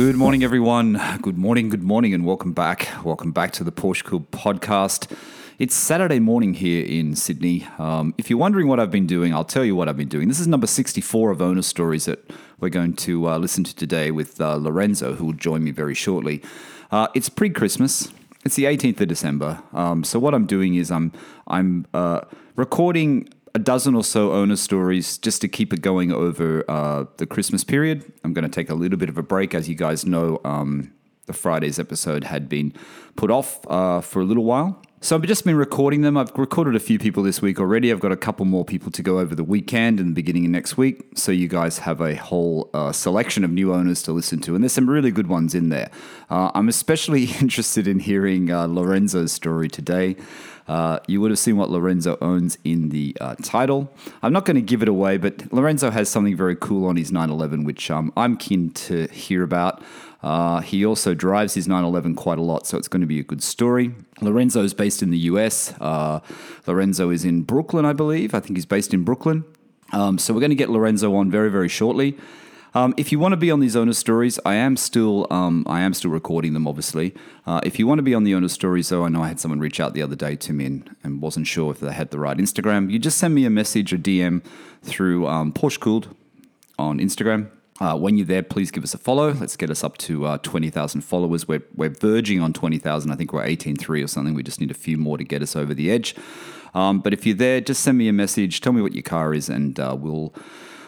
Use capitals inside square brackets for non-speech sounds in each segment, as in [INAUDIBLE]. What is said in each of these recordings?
Good morning, everyone. Good morning, good morning, and welcome back. Welcome back to the Porsche Cooled podcast. It's Saturday morning here in Sydney. Um, if you're wondering what I've been doing, I'll tell you what I've been doing. This is number 64 of owner stories that we're going to uh, listen to today with uh, Lorenzo, who will join me very shortly. Uh, it's pre Christmas. It's the 18th of December. Um, so what I'm doing is I'm I'm uh, recording a dozen or so owner stories just to keep it going over uh, the Christmas period. I'm going to take a little bit of a break. As you guys know, um, the Friday's episode had been put off uh, for a little while. So I've just been recording them. I've recorded a few people this week already. I've got a couple more people to go over the weekend and the beginning of next week. So you guys have a whole uh, selection of new owners to listen to. And there's some really good ones in there. Uh, I'm especially [LAUGHS] interested in hearing uh, Lorenzo's story today. Uh, you would have seen what Lorenzo owns in the uh, title. I'm not going to give it away, but Lorenzo has something very cool on his 911, which um, I'm keen to hear about. Uh, he also drives his 911 quite a lot, so it's going to be a good story. Lorenzo is based in the US. Uh, Lorenzo is in Brooklyn, I believe. I think he's based in Brooklyn. Um, so we're going to get Lorenzo on very, very shortly. Um, if you want to be on these owner stories, I am still um, I am still recording them. Obviously, uh, if you want to be on the owner stories, though, I know I had someone reach out the other day to me and, and wasn't sure if they had the right Instagram. You just send me a message or DM through um, Porsche Cooled on Instagram. Uh, when you're there, please give us a follow. Let's get us up to uh, 20,000 followers. We're, we're verging on 20,000. I think we're 18.3 or something. We just need a few more to get us over the edge. Um, but if you're there, just send me a message. Tell me what your car is, and uh, we'll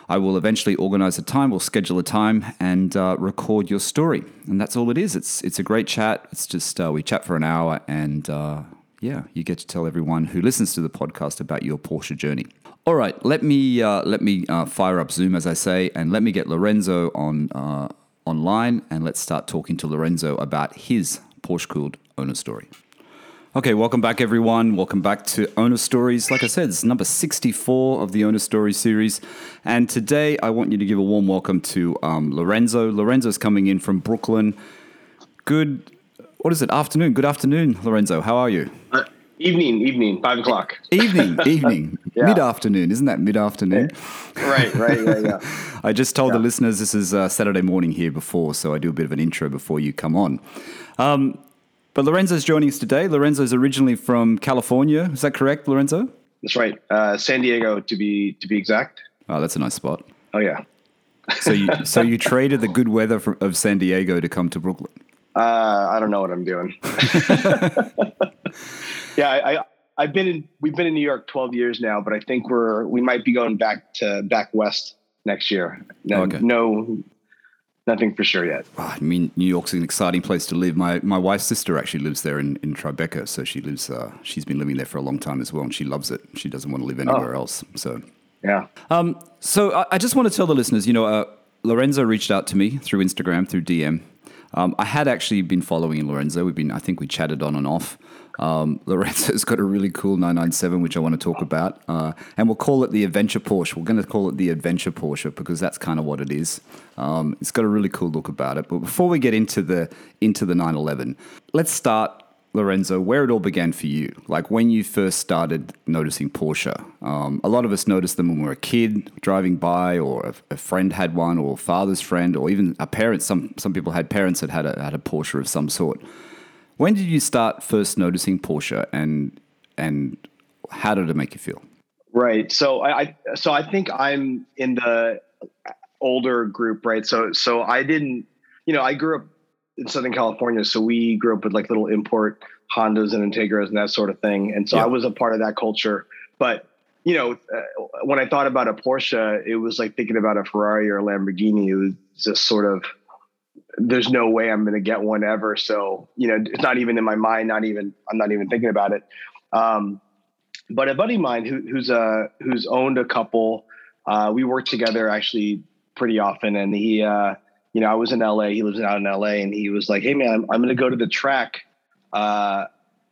I will eventually organize a time, we'll schedule a time and uh, record your story. And that's all it is. It's, it's a great chat. It's just, uh, we chat for an hour and uh, yeah, you get to tell everyone who listens to the podcast about your Porsche journey. All right, let me, uh, let me uh, fire up Zoom, as I say, and let me get Lorenzo on uh, online and let's start talking to Lorenzo about his Porsche cooled owner story. Okay, welcome back, everyone. Welcome back to Owner Stories. Like I said, it's number 64 of the Owner Stories series. And today I want you to give a warm welcome to um, Lorenzo. Lorenzo's coming in from Brooklyn. Good, what is it, afternoon? Good afternoon, Lorenzo. How are you? Uh, evening, evening, five o'clock. Evening, [LAUGHS] evening, yeah. mid afternoon. Isn't that mid afternoon? Right, right, yeah, yeah. [LAUGHS] I just told yeah. the listeners this is uh, Saturday morning here before, so I do a bit of an intro before you come on. Um, but Lorenzo's joining us today. Lorenzo's originally from California. Is that correct, Lorenzo? That's right. Uh, San Diego, to be to be exact. Oh, that's a nice spot. Oh yeah. so you so you traded the good weather from, of San Diego to come to Brooklyn. Uh, I don't know what I'm doing. [LAUGHS] yeah, I, I I've been in we've been in New York 12 years now, but I think we're we might be going back to back west next year. No, okay. no nothing for sure yet. Oh, I mean, New York's an exciting place to live. My my wife's sister actually lives there in, in Tribeca, so she lives. Uh, she's been living there for a long time as well, and she loves it. She doesn't want to live anywhere oh. else. So yeah. Um. So I, I, just want to tell the listeners, you know, uh, Lorenzo reached out to me through Instagram through DM. Um, I had actually been following Lorenzo. We've been, I think, we chatted on and off. Um, [LAUGHS] Lorenzo's got a really cool 997, which I want to talk about. Uh, and we'll call it the Adventure Porsche. We're going to call it the Adventure Porsche because that's kind of what it is. Um, it's got a really cool look about it. But before we get into the into the 911, let's start Lorenzo, where it all began for you, like when you first started noticing Porsche. Um, a lot of us noticed them when we were a kid driving by, or a, a, friend had one, or a father's friend, or even a parent. Some some people had parents that had a had a Porsche of some sort. When did you start first noticing Porsche, and and how did it make you feel? Right. So I, so I think I'm in the older group, right? So so I didn't, you know, I grew up in Southern California, so we grew up with like little import Hondas and Integras and that sort of thing, and so yeah. I was a part of that culture. But you know, uh, when I thought about a Porsche, it was like thinking about a Ferrari or a Lamborghini. It was just sort of there's no way I'm going to get one ever. So, you know, it's not even in my mind, not even, I'm not even thinking about it. Um, but a buddy of mine who, who's, uh, who's owned a couple, uh, we work together actually pretty often. And he, uh, you know, I was in LA, he lives out in LA and he was like, Hey man, I'm, I'm going to go to the track. Uh,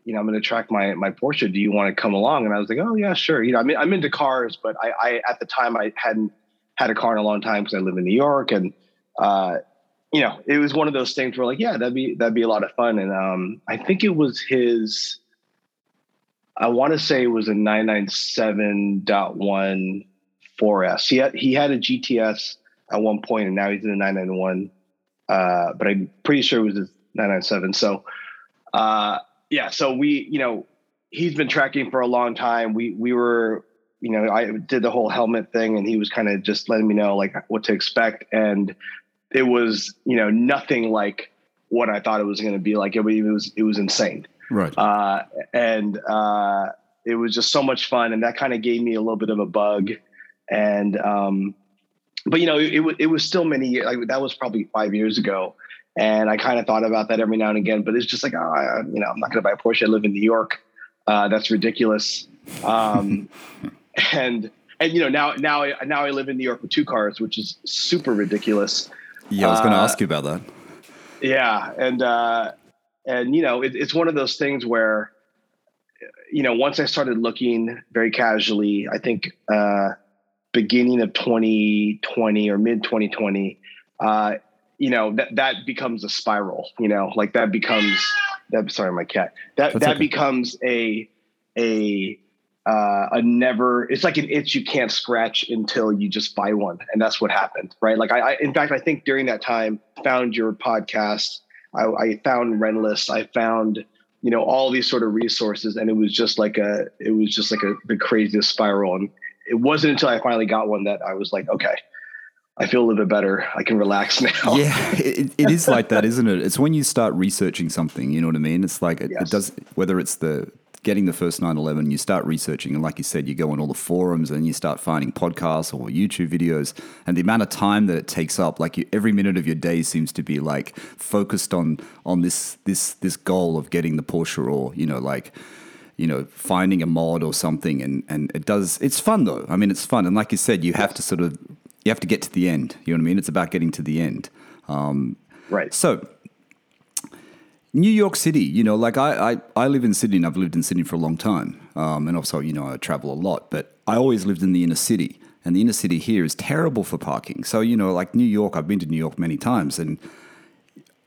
you know, I'm going to track my, my Porsche. Do you want to come along? And I was like, Oh yeah, sure. You know, I mean, I'm into cars, but I, I, at the time I hadn't had a car in a long time because I live in New York and, uh, you know, it was one of those things where like, yeah, that'd be that'd be a lot of fun. And um, I think it was his. I want to say it was a 997.1 4S. He had he had a GTS at one point, and now he's in a 991 uh, but I'm pretty sure it was a 997. So, uh, yeah, so we, you know, he's been tracking for a long time. We we were, you know, I did the whole helmet thing, and he was kind of just letting me know like what to expect, and it was, you know, nothing like what I thought it was going to be like. It, it was it was insane, Right. uh, and uh, it was just so much fun, and that kind of gave me a little bit of a bug, and um, but you know, it, it, it was still many years. Like that was probably five years ago, and I kind of thought about that every now and again. But it's just like, oh, I, you know, I'm not going to buy a Porsche. I live in New York. Uh, that's ridiculous. Um, [LAUGHS] and and you know now now I, now I live in New York with two cars, which is super ridiculous. Yeah, I was going to uh, ask you about that. Yeah, and uh, and you know, it, it's one of those things where, you know, once I started looking very casually, I think uh, beginning of 2020 or mid 2020, uh, you know, that that becomes a spiral. You know, like that becomes that. Sorry, my cat. That That's that okay. becomes a a uh, a never it's like an itch you can't scratch until you just buy one. And that's what happened right? Like I, I in fact i think during that time found your podcast. I, I found Rennlist i found you know all these sort of resources and it was just like a it was just like a the craziest spiral. And it wasn't until i finally got one that i was like okay i feel a little bit better. I can relax [LAUGHS] now. Yeah, it, it is like that, isn't it? It's when you start researching something, you know what I mean? It's like it, it does, whether it's the getting the first 911, you start researching, and like you said, you go on all the forums and you start finding podcasts or YouTube videos, and the amount of time that it takes up, like you, every minute of your day seems to be like focused on on this this this goal of getting the Porsche or you know like you know finding a mod or something, and and it does. It's fun though. I mean, it's fun, and like you said, you have to sort of you have to get to the end. You know what I mean? It's about getting to the end. Um, right So, New York City, you know, like I, I, I live in Sydney and I've lived in Sydney for a long time. Um, and also, you know, I travel a lot, but I always lived in the inner city. And the inner city here is terrible for parking. So, you know, like New York, I've been to New York many times. And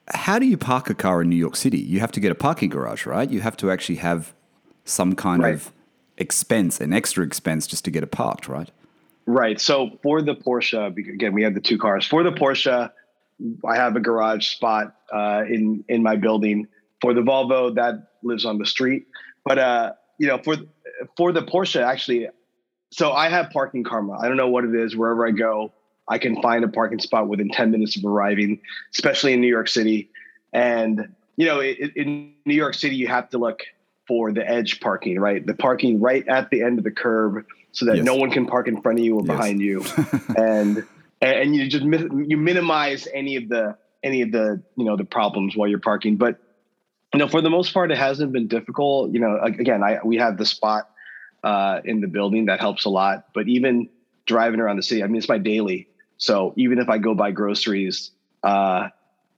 how do you park a car in New York City? You have to get a parking garage, right? You have to actually have some kind Right. of expense, an extra expense just to get it parked, right? Right. So for the Porsche, again, we had the two cars. For the Porsche, I have a garage spot uh, in in my building. For the Volvo, that lives on the street. But uh, you know, for for the Porsche, actually, so I have parking karma. I don't know what it is. Wherever I go, I can find a parking spot within ten minutes of arriving, especially in New York City. And you know, it, in New York City, you have to look for the edge parking, right? The parking right at the end of the curb, so that Yes. no one can park in front of you or Yes. behind you, [LAUGHS] and and you just you minimize any of the any of the you know the problems while you're parking. But you know, for the most part, it hasn't been difficult. You know, again, I we have the spot uh, in the building that helps a lot. But even driving around the city, I mean, it's my daily. So even if I go buy groceries, uh,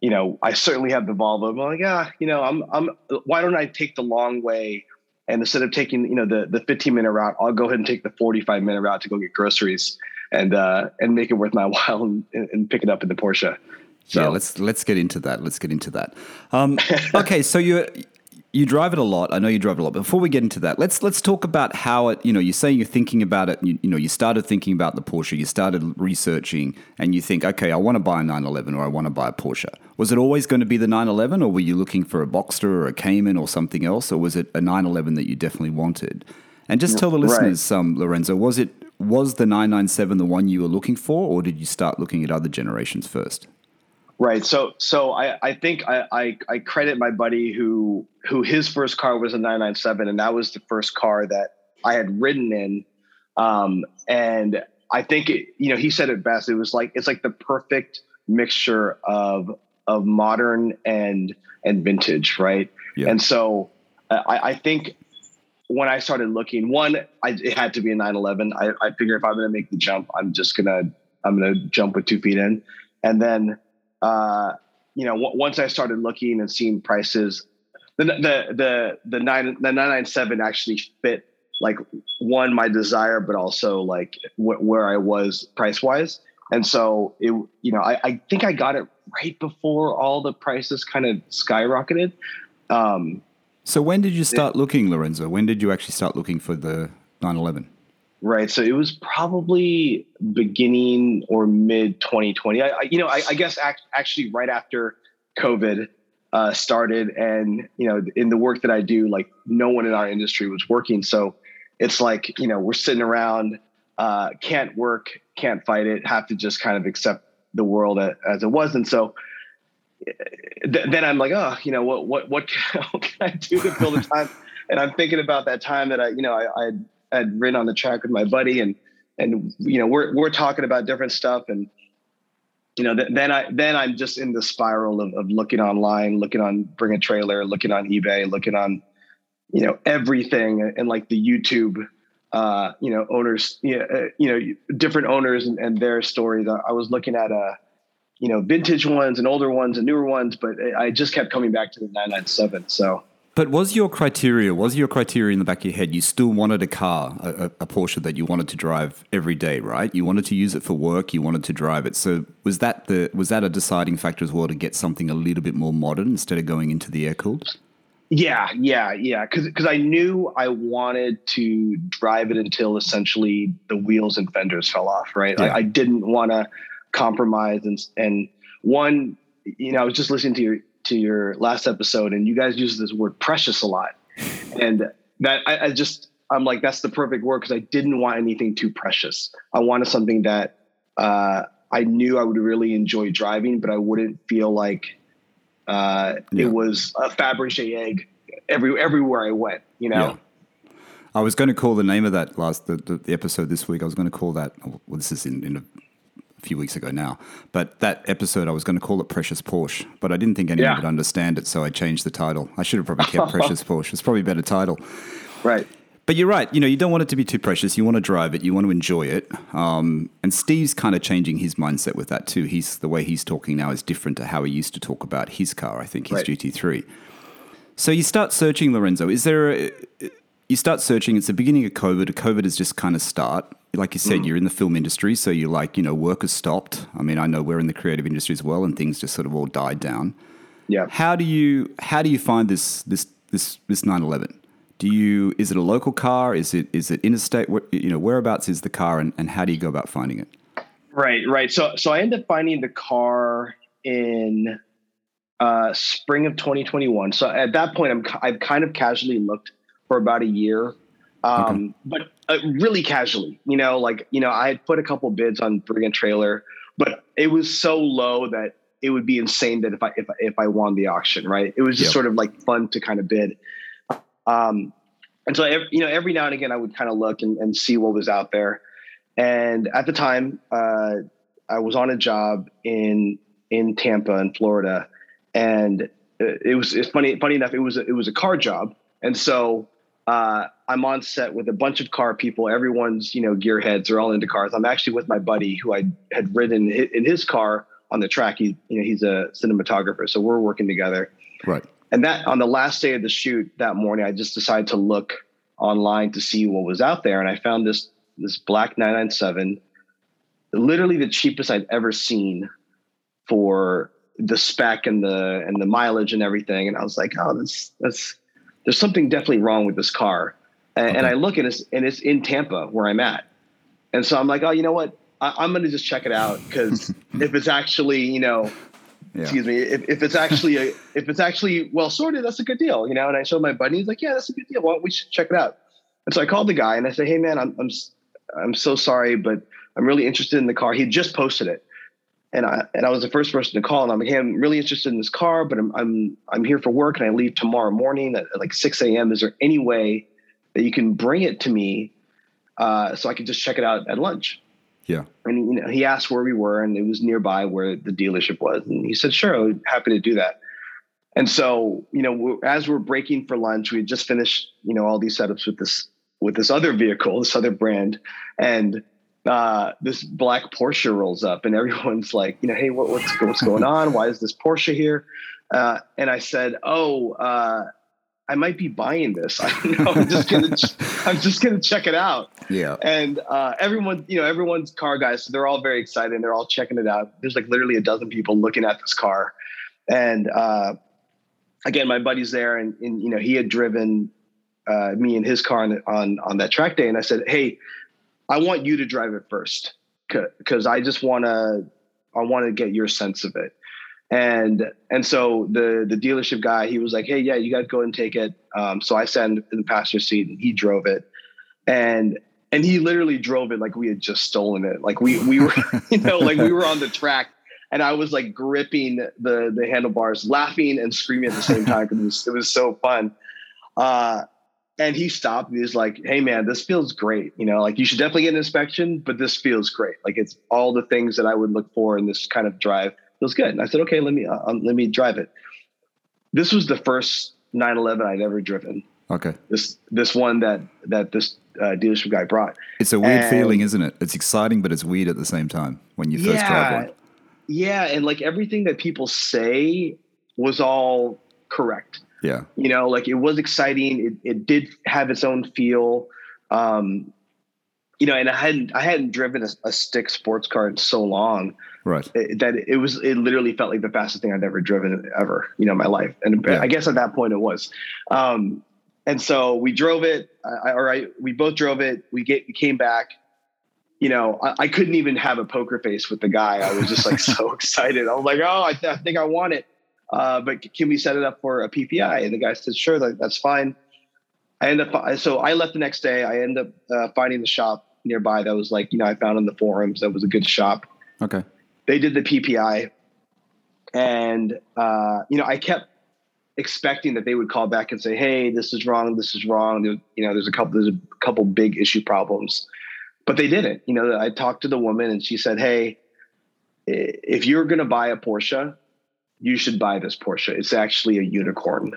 you know, I certainly have the Volvo. I'm like, yeah, you know, I'm I'm. Why don't I take the long way? And instead of taking, you know, the the 15 minute route, I'll go ahead and take the 45 minute route to go get groceries and uh, and make it worth my [LAUGHS] while and, and pick it up in the Porsche. So yeah, let's let's get into that. Let's get into that. Um, [LAUGHS] okay, so you you drive it a lot. I know you drive it a lot. Before we get into that, let's let's talk about how it. You know, you say you're thinking about it. You, you know, you started thinking about the Porsche. You started researching, and you think, okay, I want to buy a 911 or I want to buy a Porsche. Was it always going to be the 911, or were you looking for a Boxster or a Cayman or something else, or was it a 911 that you definitely wanted? And just tell the Right. listeners, um, Lorenzo, was it was the 997 the one you were looking for, or did you start looking at other generations first? Right. So so I, I think I, I I credit my buddy who who his first car was a 997 and that was the first car that I had ridden in. Um, and I think it, you know, he said it best. It was like it's like the perfect mixture of of modern and and vintage, right? Yeah. And so uh, I, I think when I started looking, one, I, it had to be a 911. I, I figure if I'm going to make the jump, I'm just gonna I'm gonna jump with two feet in, and then uh, you know, w- once I started looking and seeing prices, the the the the nine the nine nine seven actually fit like one my desire, but also like wh- where I was price wise, and so it you know I, I think I got it right before all the prices kind of skyrocketed. Um, So when did you start looking, Lorenzo? When did you actually start looking for the 911? right. So it was probably beginning or mid 2020. I, I you know, I, I guess act, actually right after COVID uh, started, and you know, in the work that I do, like no one in our industry was working. So it's like you know, we're sitting around, uh, can't work, can't fight it, have to just kind of accept the world as it was, and so th- then I'm like, oh, you know, what what what can, [LAUGHS] what can I do to fill the [LAUGHS] time? and I'm thinking about that time that I, you know, I, I had, had ridden on the track with my buddy, and and you know, we're we're talking about different stuff, and you know, th- then I then I'm just in the spiral of, of looking online, looking on Bring a Trailer, looking on eBay, looking on, you know, everything, and like the YouTube uh, you know, owners, you know, uh, you know, different owners and, and their stories. I, I, was looking at uh, you know, vintage ones and older ones and newer ones, but I just kept coming back to the 997. So. But was your criteria, was your criteria in the back of your head, you still wanted a car, a, a, Porsche that you wanted to drive every day, right? You wanted to use it for work, you wanted to drive it. So was that the was that a deciding factor as well to get something a little bit more modern instead of going into the air cooled? Yeah, yeah, yeah. Because because I knew I wanted to drive it until essentially the wheels and fenders fell off. Right. Yeah. I, I didn't want to compromise and and one you know i was just listening to your to your last episode and you guys use this word precious a lot and that I, I just i'm like that's the perfect word because i didn't want anything too precious i wanted something that uh, i knew i would really enjoy driving but i wouldn't feel like uh, yeah. it was a fabergé egg every everywhere i went you know yeah. I was going to call the name of that last the, the, the, episode this week. I was going to call that. Well, this is in, in a few weeks ago now. But that episode, I was going to call it Precious Porsche, but I didn't think anyone yeah. would understand it, so I changed the title. I should have probably kept [LAUGHS] Precious Porsche. It's probably a better title. Right. But you're right. You know, you don't want it to be too precious. You want to drive it. You want to enjoy it. Um, and Steve's kind of changing his mindset with that too. He's the way he's talking now is different to how he used to talk about his car. I think his right. GT3. So you start searching, Lorenzo. Is there a, you start searching? It's the beginning of COVID. COVID has just kind of start like you said, mm. you're in the film industry, so you're like, you know, work has stopped. I mean, I know we're in the creative industry as well, and things just sort of all died down. Yeah. How do you how do you find this this this this 911? Do you is it a local car? Is it is it interstate? You know, whereabouts is the car, and, and how do you go about finding it? Right, right. So so I ended up finding the car in uh, spring of 2021. So at that point, I'm I've kind of casually looked for about a year um, okay. but uh, really casually, you know, like, you know, I had put a couple bids on a Trailer, but it was so low that it would be insane that if I, if, if I won the auction, right. It was just yep. sort of like fun to kind of bid. Um, and so, every, you know, every now and again I would kind of look and, and see what was out there. And at the time, uh, I was on a job in, in Tampa in Florida and it was, it's funny, funny enough, it was, a, it was a car job. And so, uh, I'm on set with a bunch of car people. Everyone's, you know, gearheads. They're all into cars. I'm actually with my buddy who I had ridden in his car on the track. He, you know, he's a cinematographer, so we're working together. Right. And that on the last day of the shoot that morning, I just decided to look online to see what was out there, and I found this this black 997, literally the cheapest I'd ever seen for the spec and the and the mileage and everything. And I was like, oh, that's that's there's something definitely wrong with this car. And, okay. and I look and it's and it's in Tampa where I'm at. And so I'm like, oh, you know what? I, am going to just check it out because [LAUGHS] if it's actually, you know, yeah. excuse me, if, if it's actually a, if it's actually well sorted, that's a good deal, you know. And I showed my buddy, he's like, yeah, that's a good deal. Why don't we check it out? And so I called the guy and I said, hey man, I'm I'm I'm so sorry, but I'm really interested in the car. He just posted it and I and I was the first person to call, and I'm like, hey, I'm really interested in this car, but I'm I'm I'm here for work, and I leave tomorrow morning at, at like 6 a.m. Is there any way that you can bring it to me uh, so I could just check it out at lunch? Yeah. And you know, he asked where we were, and it was nearby where the dealership was, and he said, "Sure, I'm happy to do that." And so, you know, as we're breaking for lunch, we had just finished, you know, all these setups with this with this other vehicle, this other brand, and uh, this black Porsche rolls up, and everyone's like, you know, hey, what, what's what's going [LAUGHS] on? Why is this Porsche here? Uh, and I said, oh, uh, I might be buying this. [LAUGHS] I know. I'm just gonna I'm just gonna check it out. Yeah. And uh, everyone, you know, everyone's car guys, so they're all very excited. and They're all checking it out. There's like literally a dozen people looking at this car, and uh, again, my buddy's there, and, and you know, he had driven uh, me in his car on, on on that track day, and I said, hey I want you to drive it first because I just want to I want to get your sense of it. And and so the the dealership guy he was like, hey yeah, you got to go and take it. Um, so I sat in the passenger seat and he drove it, and and he literally drove it like we had just stolen it. Like we we were [LAUGHS] you know like we were on the track and I was like gripping the the handlebars, laughing and screaming at the same time because it was, it was so fun. Uh, and he stopped and he's like, "Hey man, this feels great. You know, like you should definitely get an inspection, but this feels great. Like it's all the things that I would look for in this kind of drive. Feels good." And I said, "Okay, let me uh, um, let me drive it." This was the first 911 I'd ever driven. Okay. This this one that that this uh, dealership guy brought. It's a weird and, feeling, isn't it? It's exciting, but it's weird at the same time when you first yeah, drive one. Yeah, and like everything that people say was all correct. Yeah. You know, like it was exciting. It, it did have its own feel. Um, you know, and I hadn't I hadn't driven a, a stick sports car in so long, right? It, that it was it literally felt like the fastest thing I'd ever driven ever, you know, in my life. And yeah. I guess at that point it was. Um, and so we drove it. I, all right, we both drove it. We get we came back. You know, I, I couldn't even have a poker face with the guy. I was just like [LAUGHS] so excited. I was like, oh, I, th- I think I want it uh, but can we set it up for a PPI? And the guy said, sure, that, that's fine. I end up, so I left the next day. I end up uh, finding the shop nearby that was like, you know, I found on the forums that was a good shop. Okay. They did the PPI. And, uh, you know, I kept expecting that they would call back and say, hey, this is wrong, this is wrong. You know, there's a couple, there's a couple big issue problems. But they didn't. You know, I talked to the woman and she said, hey, if you're going to buy a Porsche, you should buy this Porsche. It's actually a unicorn.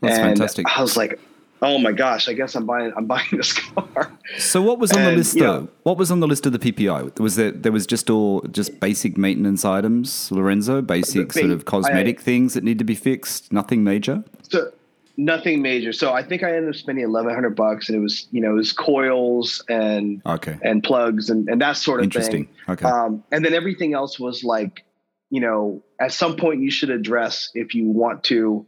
That's and fantastic. I was like, oh my gosh, I guess I'm buying I'm buying [LAUGHS] this car. So what was on and, the list though? Know, what was on the list of the PPI? Was there there was just all just basic maintenance items, Lorenzo, basic sort of cosmetic I, things that need to be fixed, nothing major? So nothing major. So I think I ended up spending eleven hundred bucks and it was, you know, it was coils and okay. and plugs and, and that sort of Interesting. thing. Okay. Um, and then everything else was like you know, at some point you should address if you want to,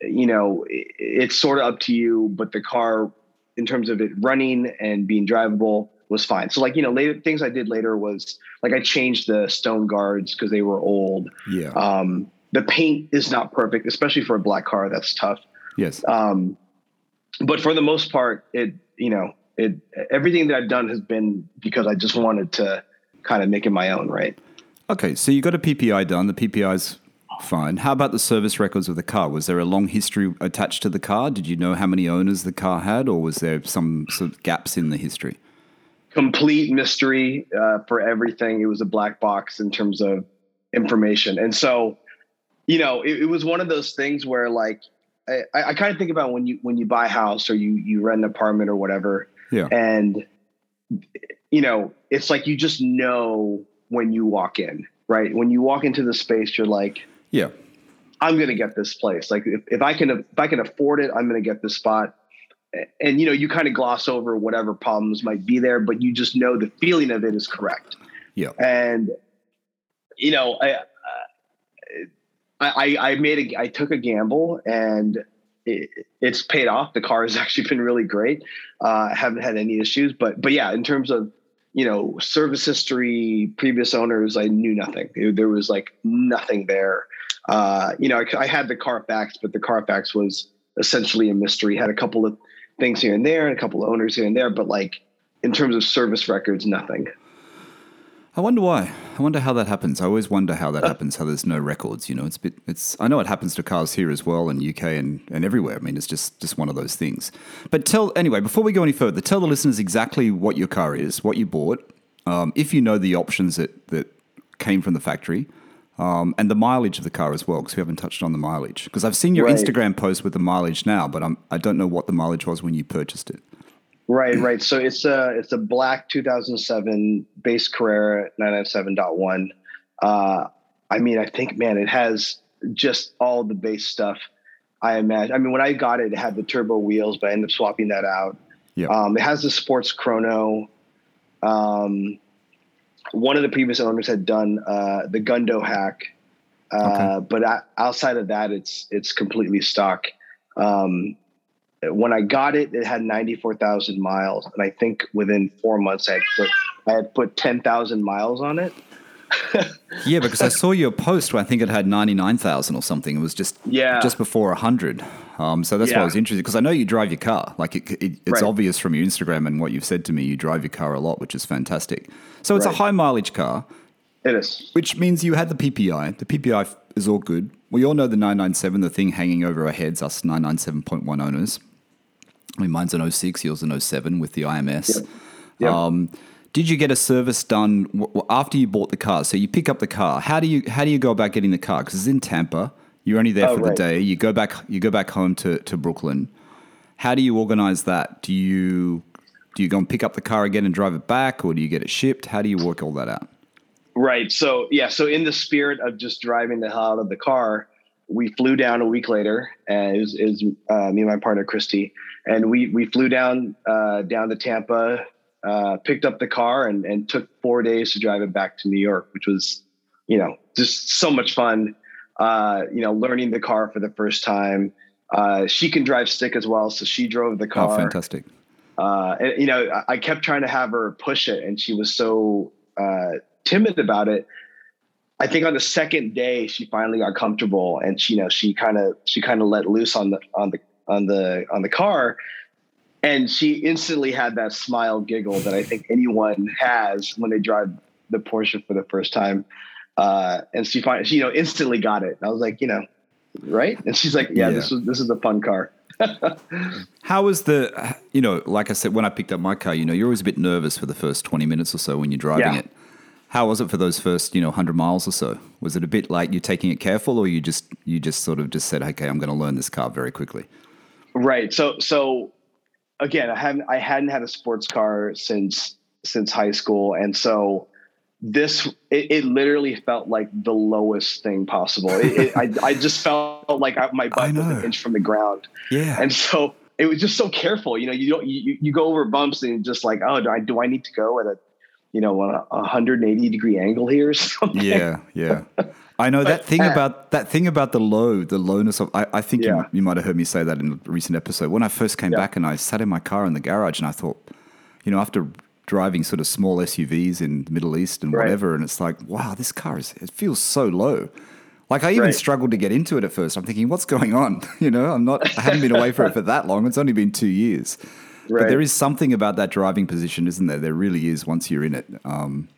you know, it's sort of up to you, but the car in terms of it running and being drivable was fine. So like, you know, later things I did later was like I changed the stone guards because they were old. Yeah. Um, the paint is not perfect, especially for a black car. That's tough. Yes. Um, but for the most part, it, you know, it, everything that I've done has been because I just wanted to kind of make it my own. Right. Okay, so you got a PPI done. The PPI's fine. How about the service records of the car? Was there a long history attached to the car? Did you know how many owners the car had, or was there some sort of gaps in the history? Complete mystery uh, for everything. It was a black box in terms of information, and so you know, it, it was one of those things where like I, I kind of think about when you when you buy a house or you you rent an apartment or whatever, yeah, and you know, it's like you just know when you walk in, right? When you walk into the space, you're like, yeah, I'm going to get this place. Like if, if I can, if I can afford it, I'm going to get this spot. And, you know, you kind of gloss over whatever problems might be there, but you just know the feeling of it is correct. Yeah. And, you know, I, I, I made a, I took a gamble and it, it's paid off. The car has [LAUGHS] actually been really great. Uh, haven't had any issues, but, but yeah, in terms of you know, service history, previous owners, I knew nothing. There was like nothing there. Uh, you know, I, I, had the Carfax, but the Carfax was essentially a mystery. Had a couple of things here and there, and a couple of owners here and there, but like in terms of service records, nothing. I wonder why. I wonder how that happens. I always wonder how that uh, happens. How there's no records. You know, it's a bit. It's. I know it happens to cars here as well in UK and, and everywhere. I mean, it's just just one of those things. But tell anyway. Before we go any further, tell the listeners exactly what your car is, what you bought, um, if you know the options that that came from the factory, um, and the mileage of the car as well, because we haven't touched on the mileage. Because I've seen your right. Instagram post with the mileage now, but I'm, I don't know what the mileage was when you purchased it. Right, right. So it's a it's a black 2007 base Carrera 997.1. Uh, I mean, I think, man, it has just all the base stuff. I imagine. I mean, when I got it, it had the turbo wheels, but I ended up swapping that out. Yeah. Um, it has the sports chrono. Um, one of the previous owners had done uh, the Gundo hack, uh, okay. but outside of that, it's it's completely stock. Um, when I got it, it had 94,000 miles. And I think within four months, I had put, I had put 10,000 miles on it. [LAUGHS] yeah, because I saw your post where I think it had 99,000 or something. It was just yeah. just before 100. Um, so that's yeah. why I was interested because I know you drive your car. Like it, it, it's right. obvious from your Instagram and what you've said to me, you drive your car a lot, which is fantastic. So it's right. a high mileage car. It is. Which means you had the PPI. The PPI is all good. We all know the 997, the thing hanging over our heads, us 997.1 owners. I mean, mine's an 06, yours an 07 with the IMS. Yep. Yep. Um, did you get a service done after you bought the car? So you pick up the car. How do you how do you go about getting the car? Because it's in Tampa. You're only there oh, for right. the day. You go back you go back home to, to Brooklyn. How do you organize that? Do you do you go and pick up the car again and drive it back, or do you get it shipped? How do you work all that out? Right. So yeah. So in the spirit of just driving the hell out of the car, we flew down a week later, and it was, it was uh, me and my partner Christy, and we we flew down uh, down to Tampa, uh, picked up the car, and and took four days to drive it back to New York, which was, you know, just so much fun. Uh, you know, learning the car for the first time. Uh, she can drive stick as well, so she drove the oh, car. Oh, fantastic! Uh, and, you know, I kept trying to have her push it, and she was so timid about it. I think on the second day she finally got comfortable and she you know she kind of she kind of let loose on the on the on the on the car and she instantly had that smile giggle that I think anyone has when they drive the Porsche for the first time. Uh, and she finally, she, you know, instantly got it. I was like, you know, right? And she's like, yeah, yeah. this was this is a fun car. [LAUGHS] How was the, you know, like I said, when I picked up my car, you know, you're always a bit nervous for the first 20 minutes or so when you're driving yeah. it. How was it for those first, you know, 100 miles or so? Was it a bit like you're taking it careful or you just, you just sort of just said, okay, I'm going to learn this car very quickly? Right. So so again, I haven't I hadn't had a sports car since since high school, and so this it, it literally felt like the lowest thing possible. It, it, I I just felt like I, my butt was an inch from the ground. Yeah, and so it was just so careful. You know, you don't you, you go over bumps and just like, oh, do I do I need to go at a you know a 180 degree angle here or something? Yeah, yeah. I know that thing uh, about that thing about the low, the lowness of. I, I think yeah. you, you, might have heard me say that in a recent episode. When I first came yeah. back and I sat in my car in the garage and I thought, you know, after driving sort of small SUVs in the Middle East and right. whatever, and it's like, wow, this car is it feels so low. Like I even right. struggled to get into it at first. I'm thinking, what's going on? [LAUGHS] You know, I'm not. I haven't been away for it for that long. It's only been two years. Right. But there is something about that driving position, isn't there? There really is once you're in it. Um,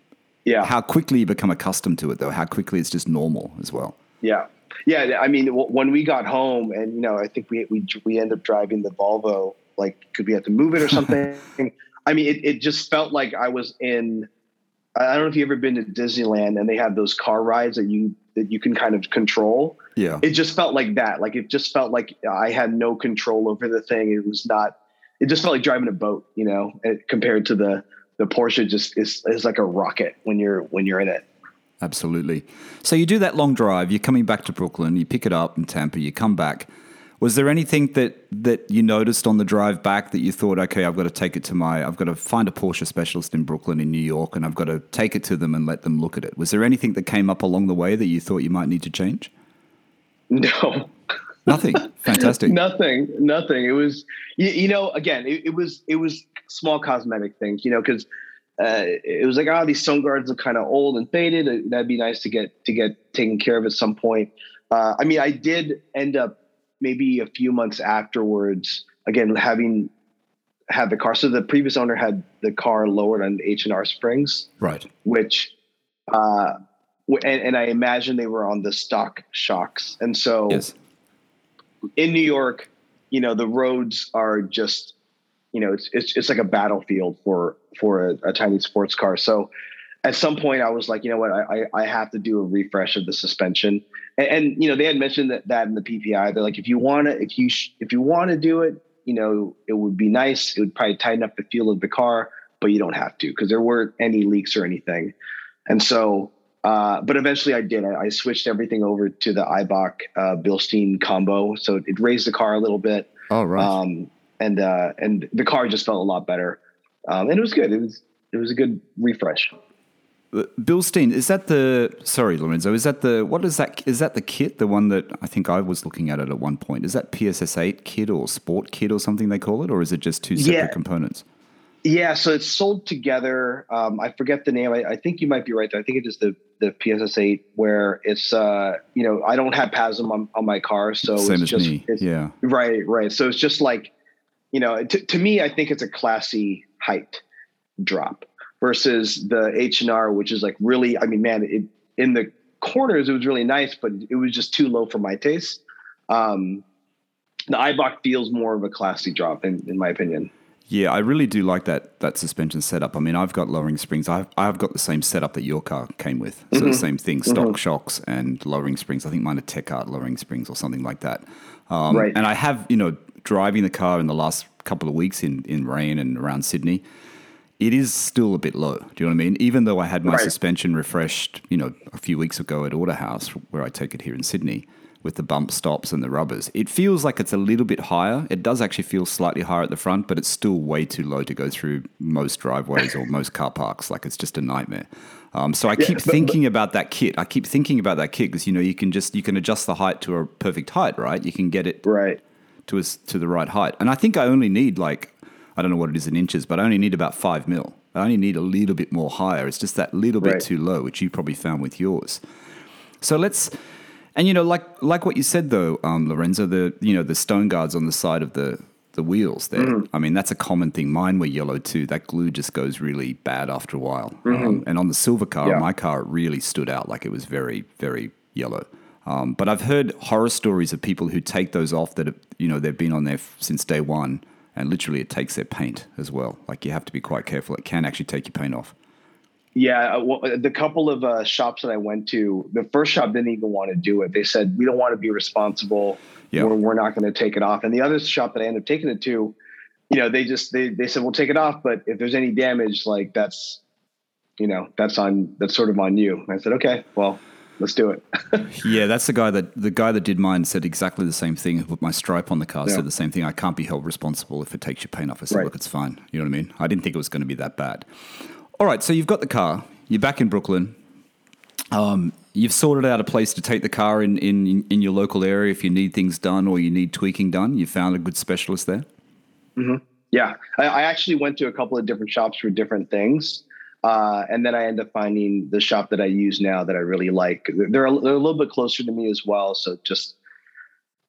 yeah. How quickly you become accustomed to it, though. How quickly it's just normal as well. Yeah. Yeah. I mean, when we got home, and you know, I think we we we end up driving the Volvo. Like, could we have to move it or [LAUGHS] something? I mean, it, it just felt like I was in. I don't know if you've ever been to Disneyland and they have those car rides that you that you can kind of control. Yeah. It just felt like that. Like it just felt like I had no control over the thing. It was not. It just felt like driving a boat, you know, compared to the the Porsche just is is like a rocket when you're when you're in it. Absolutely. So you do that long drive. You're coming back to Brooklyn. You pick it up in Tampa. You come back. Was there anything that that you noticed on the drive back that you thought, okay, I've got to take it to my, I've got to find a Porsche specialist in Brooklyn, in New York, and I've got to take it to them and let them look at it. Was there anything that came up along the way that you thought you might need to change? [LAUGHS] No. Nothing. [LAUGHS] Fantastic. nothing. Nothing. It was, you, you know, again, it, it was it was small cosmetic things, you know, because uh, it was like, oh, these sun guards are kind of old and faded. Uh, that'd be nice to get to get taken care of at some point. Uh, I mean, I did end up maybe a few months afterwards, again having had the car. So the previous owner had the car lowered on H and R springs, right? Which, uh, and, and I imagine they were on the stock shocks, and so yes. In New York, you know, the roads are just you know, it's it's it's like a battlefield for for a, a tiny sports car. So at some point I was like, you know what, I, I have to do a refresh of the suspension. And, and, you know, they had mentioned that, that in the PPI. They're like, if you want to, if you sh- if you want to do it, you know, it would be nice. It would probably tighten up the feel of the car, but you don't have to because there weren't any leaks or anything. And so, uh, but eventually I did. I, I, switched everything over to the Eibach uh, Bilstein combo, so it raised the car a little bit. Oh right. Um, and uh, and the car just felt a lot better, um, and it was good. It was it was a good refresh. Uh, Bilstein, is that the sorry, Lorenzo? Is that the what is that? Is that the kit? The one that I think I was looking at it at one point. Is that PSS eight kit or Sport kit or something they call it, or is it just two separate Yeah. components? Yeah, so it's sold together. Um, I forget the name. I, I think you might be right. There. I think it is the the PSS eight, where it's uh, you know I don't have PASM on, on my car, so Same it's as just me. it's, Yeah, right, right. So it's just like you know, to, to me, I think it's a classy height drop versus the H and R, which is like really. I mean, man, it in the corners it was really nice, but it was just too low for my taste. Um, the Eibach feels more of a classy drop, in, in my opinion. Yeah. I really do like that that suspension setup. I mean, I've got lowering springs. I've I've got the same setup that your car came with. So the same thing, stock shocks and lowering springs. I think mine are Tech Art lowering springs or something like that. Um, Right. And I have you know driving the car in the last couple of weeks in in rain and around Sydney. it is still a bit low. Do you know what I mean? Even though I had my Right. suspension refreshed, you know, a few weeks ago at Auto House, where I take it here in Sydney, with the bump stops and the rubbers, it feels like it's a little bit higher. It does actually feel slightly higher at the front, but it's still way too low to go through most driveways or most car parks. Like it's just a nightmare. Um, so I keep but- thinking about that kit. I keep thinking about that kit because you know you can just you can adjust the height to a perfect height, right? You can get it Right. to us to the right height. And I think I only need like I don't know what it is in inches, but I only need about five mil. I only need a little bit more higher. It's just that little bit Right. too low, which you probably found with yours. So let's, and you know, like like what you said though, um, Lorenzo, the you know the stone guards on the side of the the wheels there. Mm-hmm. I mean, that's a common thing. Mine were yellow too. That glue just goes really bad after a while. Um, and on the silver car, Mm-hmm. Yeah. my car, it really stood out. Like it was very very yellow. Um, but I've heard horror stories of people who take those off that have, you know they've been on there f- since day one, and literally it takes their paint as well. Like you have to be quite careful. It can actually take your paint off. Yeah, uh, well, the couple of uh, shops that I went to, the first shop didn't even want to do it. They said we don't want to be responsible. Yeah. We're, we're not going to take it off. And the other shop that I ended up taking it to, you know, they just they they said we'll take it off, but if there's any damage, like that's, you know, that's on that's sort of on you. And I said, okay, well, let's do it. [LAUGHS] Yeah, that's the guy that the guy that did mine said exactly the same thing. Put my stripe on the car, Yeah. said the same thing. I can't be held responsible if it takes your paint off. I said, Right. look, it's fine. You know what I mean? I didn't think it was going to be that bad. All right, so you've got the car. You're back in Brooklyn. Um, you've sorted out a place to take the car in, in in your local area if you need things done or you need tweaking done. You found a good specialist there. Yeah, I, I actually went to a couple of different shops for different things, uh, and then I ended up finding the shop that I use now that I really like. They're a, they're a little bit closer to me as well, so just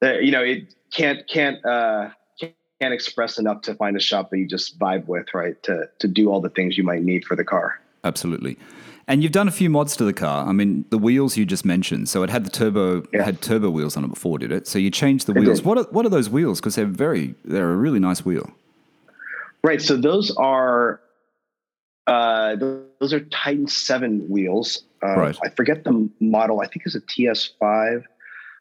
uh, you know, it can't can't uh, can't express enough to find a shop that you just vibe with, right? To to do all the things you might need for the car. Absolutely. And you've done a few mods to the car. I mean, the wheels you just mentioned. So it had the turbo it Yeah. had turbo wheels on it before, did it? So you changed the It wheels. did. What are, what are those wheels? Because they're very they're a really nice wheel. Right. So those are uh, those are Titan Seven wheels. Uh, Right. I forget the model. I think it's a TS5,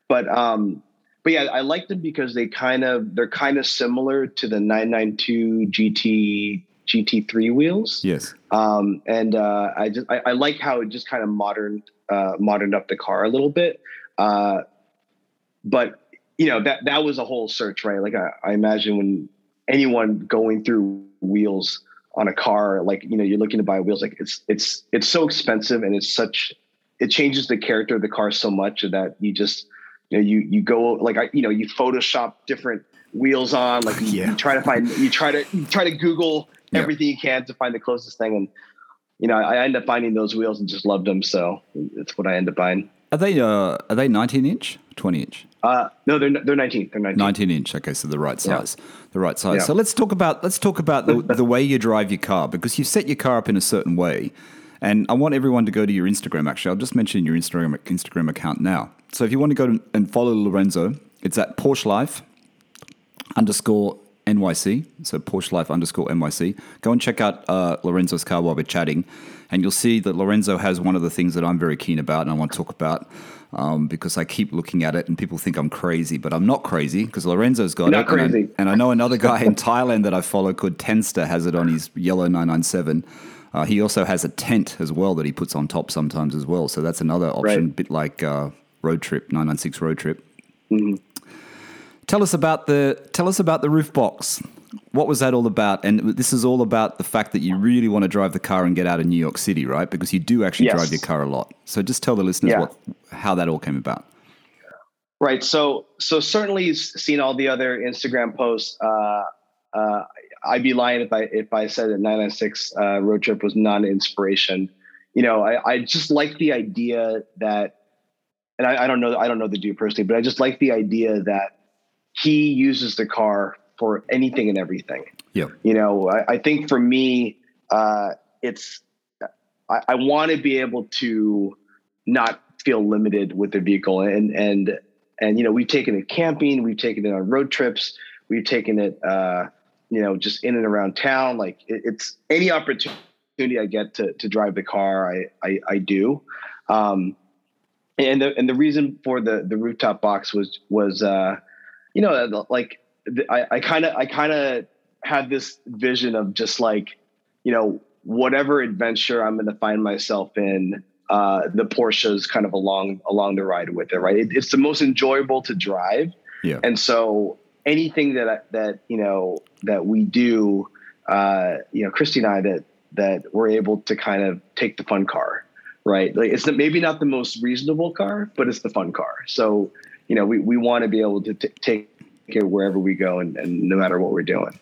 but um, but yeah, I like them because they kind of they're kind of similar to the 992 GT GT3 wheels. Yes. Um, and uh, I just I, I like how it just kind of modern uh, moderned up the car a little bit. Uh, but you know that that was a whole search, right? Like I, I imagine when anyone going through wheels on a car, like you know you're looking to buy wheels, like it's it's it's so expensive and it's such it changes the character of the car so much that you just you know you you go like I you know you Photoshop different wheels on like you, Yeah. you try to find you try to you try to Google Yeah. everything you can to find the closest thing and you know I, I end up finding those wheels and just loved them so it's what I end up buying. Are they uh, are they 19 inch, 20 inch? Uh, no, they're they're 19. They're 19. 19 inch. Okay, so the right Yeah. size, the right size. Yeah. So let's talk about let's talk about the, [LAUGHS] the way you drive your car because you set your car up in a certain way, and I want everyone to go to your Instagram. Actually, I'll just mention your Instagram Instagram account now. So if you want to go and follow Lorenzo, it's at Porsche Life underscore NYC. So Porsche Life underscore NYC. Go and check out uh, Lorenzo's car while we're chatting, and you'll see that Lorenzo has one of the things that I'm very keen about and I want to talk about um, because I keep looking at it and people think I'm crazy, but I'm not crazy because Lorenzo's got You're it. not and I- crazy. And I, know another guy in Thailand that I follow called Tenster has it on his yellow 997. Uh, he also has a tent as well that he puts on top sometimes as well. So that's another option, Right. bit like uh, Road Trip 996 Road Trip. Tell us about the tell us about the roof box. what was that all about? And this is all about the fact that you really want to drive the car and get out of New York City, right? Because you do actually Yes. drive your car a lot. So just tell the listeners Yeah. what how that all came about. Right. So so certainly s- seen all the other Instagram posts. Uh, uh, I'd be lying if I if I said that 996 uh, road trip was not an inspiration. You know, I, I just like the idea that, and I, I don't know I don't know the dude personally, but I just like the idea that he uses the car for anything and everything. Yeah. You know, I, I think for me, uh, it's I, I want to be able to not feel limited with the vehicle and and and you know we've taken it camping we've taken it on road trips we've taken it uh you know just in and around town like it, it's any opportunity i get to to drive the car i i, I do um and the and the reason for the the rooftop box was was uh you know like the- i i kind of i kind of had this vision of just like you know whatever adventure i'm going to find myself in uh, the Porsche is kind of along along the ride with it, right? It, it's the most enjoyable to drive, Yeah. and so anything that that you know that we do, uh, you know, Christy and I that that we're able to kind of take the fun car, right? Like it's the, maybe not the most reasonable car, but it's the fun car. So you know, we we want to be able to t- take it wherever we go, and, and no matter what we're doing.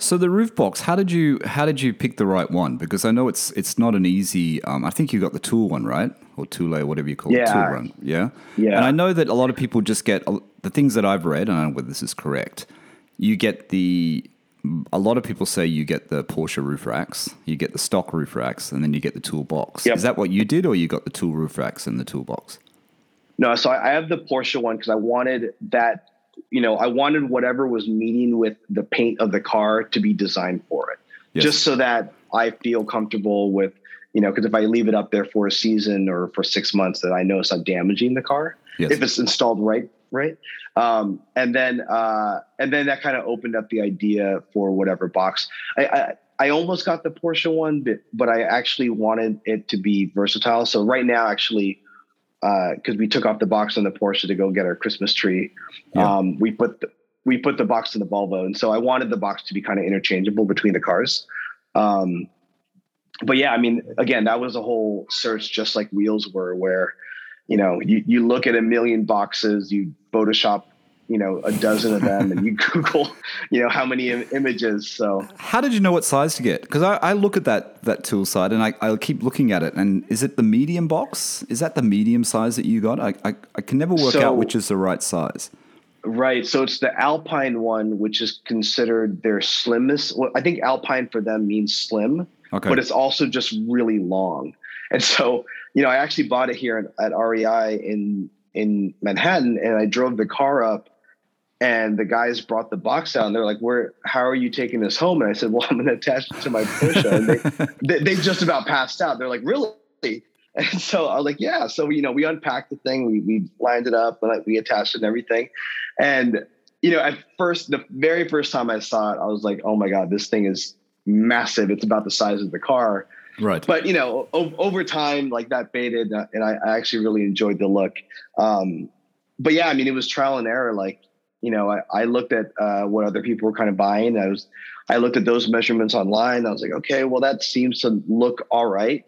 So the roof box, how did you how did you pick the right one? Because I know it's it's not an easy. Um, I think you got the Thule one, right? Or Thule, whatever you call it, Yeah. Thule run. Yeah. Yeah. And I know that a lot of people just get the things that I've read. and I don't know whether this is correct. You get the. A lot of people say you get the Porsche roof racks, you get the stock roof racks, and then you get the Thule box. Yep. Is that what you did, or you got the Thule roof racks and the Thule box? No, so I have the Porsche one because I wanted that, you know, I wanted whatever was meeting with the paint of the car to be designed for it. Yes. Just so that I feel comfortable with, you know, because if I leave it up there for a season or for six months, that I know it's not damaging the car Yes. if it's installed right, right. Um, and then uh, and then that kind of opened up the idea for whatever box. I, I I almost got the Porsche one, but but I actually wanted it to be versatile. So right now, actually, because we took off the box on the Porsche to go get our Christmas tree, Yeah. um, we put the, we put the box in the Volvo, and so I wanted the box to be kind of interchangeable between the cars. Um, but yeah, I mean, again, that was a whole search, just like wheels were, where you know you you look at a million boxes, you Photoshop, you know, a dozen of them, and you [LAUGHS] Google, you know, how many Im- images. So How did you know what size to get? Because I, I look at that that Thule side and I, I keep looking at it. And is it the medium box? Is that the medium size that you got? I, I, I can never work So- out which is the right size. Right. So it's the Alpine one, which is considered their slimmest. Well, I think Alpine for them means slim, Okay. but it's also just really long. And so, you know, I actually bought it here at, at REI in in Manhattan, and I drove the car up, and the guys brought the box out, and they're like, "Where? How are you taking this home?" And I said, "Well, I'm going to attach it to my Porsche." And they, [LAUGHS] they they just about passed out. They're like, "Really?" And so I was like, "Yeah." So you know, we unpacked the thing, we we lined it up, and like, we attached it and everything. And you know, at first, the very first time I saw it, I was like, "Oh my god, this thing is massive! It's about the size of the car." right. But you know, o- over time, like that faded, uh, and I, I actually really enjoyed the look. Um, but yeah, I mean, it was trial and error. Like, you know, I, I looked at uh, what other people were kind of buying. I was, I looked at those measurements online. I was like, okay, well, that seems to look all right.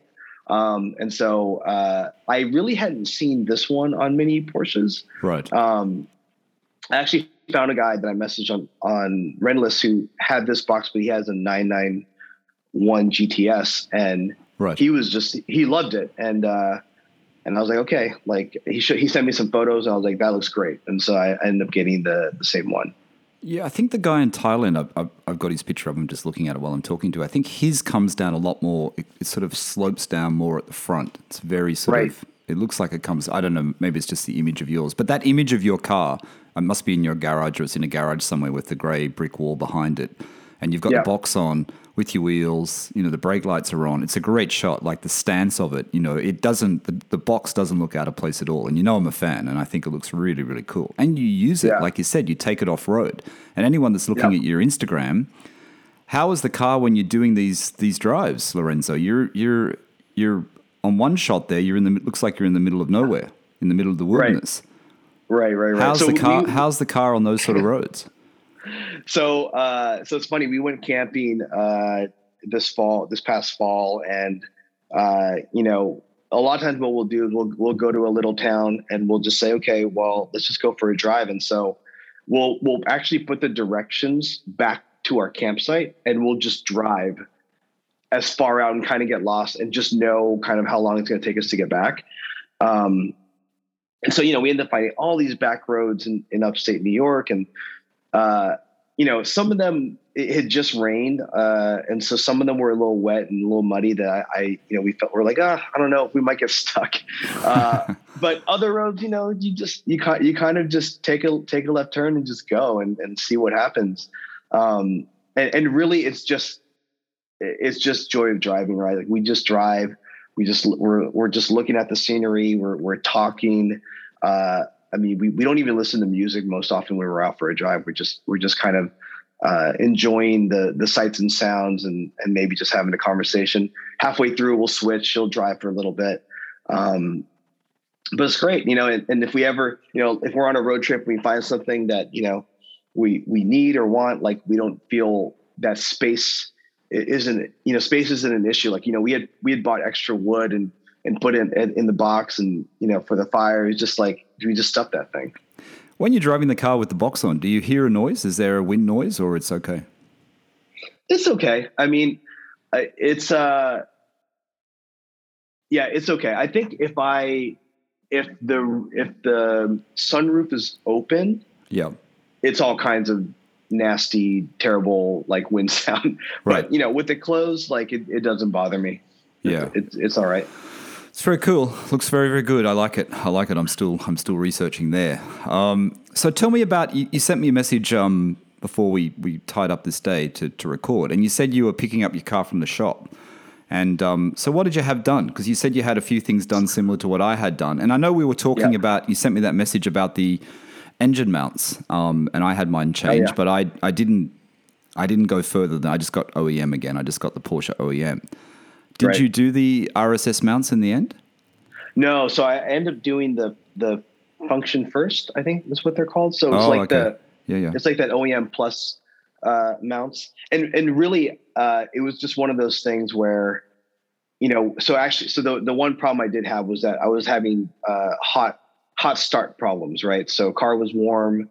Um, and so uh, I really hadn't seen this one on many Porsches. right. Um, I actually found a guy that I messaged on on Rennlist who had this box, but he has a 991 GTS, and right. he was just he loved it, and uh, and I was like, okay, like he should, he sent me some photos, and I was like, that looks great, and so I ended up getting the the same one. Yeah, I think the guy in Thailand, I've, I've, I've got his picture of him just looking at it while I'm talking to. you. I think his comes down a lot more. It, it sort of slopes down more at the front. It's very sort Right. of. It looks like it comes. I don't know. Maybe it's just the image of yours, but that image of your car, it must be in your garage or it's in a garage somewhere with the grey brick wall behind it, and you've got Yeah. the box on with your wheels. You know the brake lights are on. It's a great shot. Like the stance of it. You know it doesn't. The, the box doesn't look out of place at all. And you know I'm a fan, and I think it looks really really cool. And you use it Yeah. like you said. You take it off road, and anyone that's looking Yeah. at your Instagram. How is the car when you're doing these these drives, Lorenzo? You're you're you're on one shot there. You're in the looks like you're in the middle of nowhere, in the middle of the wilderness. Right, right, right. How's So the car? we- how's the car on those sort of roads? So uh, so it's funny. We went camping uh, this fall, this past fall, and uh, you know, a lot of times what we'll do is we'll we'll go to a little town and we'll just say, okay, well, let's just go for a drive. And so we'll we'll actually put the directions back to our campsite and we'll just drive as far out and kind of get lost and just know kind of how long it's going to take us to get back. Um, and so, you know, we end up finding all these back roads in, in upstate New York. And, uh, you know, some of them it had just rained. Uh, and so some of them were a little wet and a little muddy that I, I you know, we felt we're like, ah, I don't know, we might get [LAUGHS] stuck. Uh, [LAUGHS] but other roads, you know, you just, you kind, you kind of just take a, take a left turn and just go and, and see what happens. Um, and, and really it's just, it's just joy of driving, right? Like we just drive, we just we're we're just looking at the scenery. We're we're talking. Uh, I mean, we, we don't even listen to music most often when we're out for a drive. We're just we're just kind of uh, enjoying the the sights and sounds, and and maybe just having a conversation. Halfway through, we'll switch. She'll drive for a little bit. Um, but it's great, you know. And, and if we ever, you know, if we're on a road trip, we find something that you know we we need or want, like we don't feel that space isn't you know space isn't an issue like you know we had we had bought extra wood and and put in in the box and you know for the fire it's just like we just stuff that thing when you're driving the car with the box on do you hear a noise is there a wind noise or it's okay it's okay i mean it's uh yeah it's okay i think if i if the if the sunroof is open yeah it's all kinds of nasty, terrible like wind [LAUGHS] sound. Right. But you know, with it closed, like it, it doesn't bother me. Yeah, it's it's all right. It's very cool. Looks very very good. I like it. I like it. I'm still I'm still researching there. Um, so tell me about you, you sent me a message um, before we we tied up this day to to record, and you said you were picking up your car from the shop. And um, so, what did you have done? Because you said you had a few things done similar to what I had done. And I know we were talking about. You sent me that message about the engine mounts, um, and I had mine changed, oh, yeah. but I I didn't I didn't go further than I just got OEM again. I just got the Porsche OEM. Did right. you do the RSS mounts in the end? No, so I ended up doing the the function first. I think is what they're called. So it's oh, like okay. the yeah yeah it's like that OEM plus uh, mounts, and and really uh, it was just one of those things where you know so actually so the the one problem I did have was that I was having uh, hot hot start problems, right? So car was warm.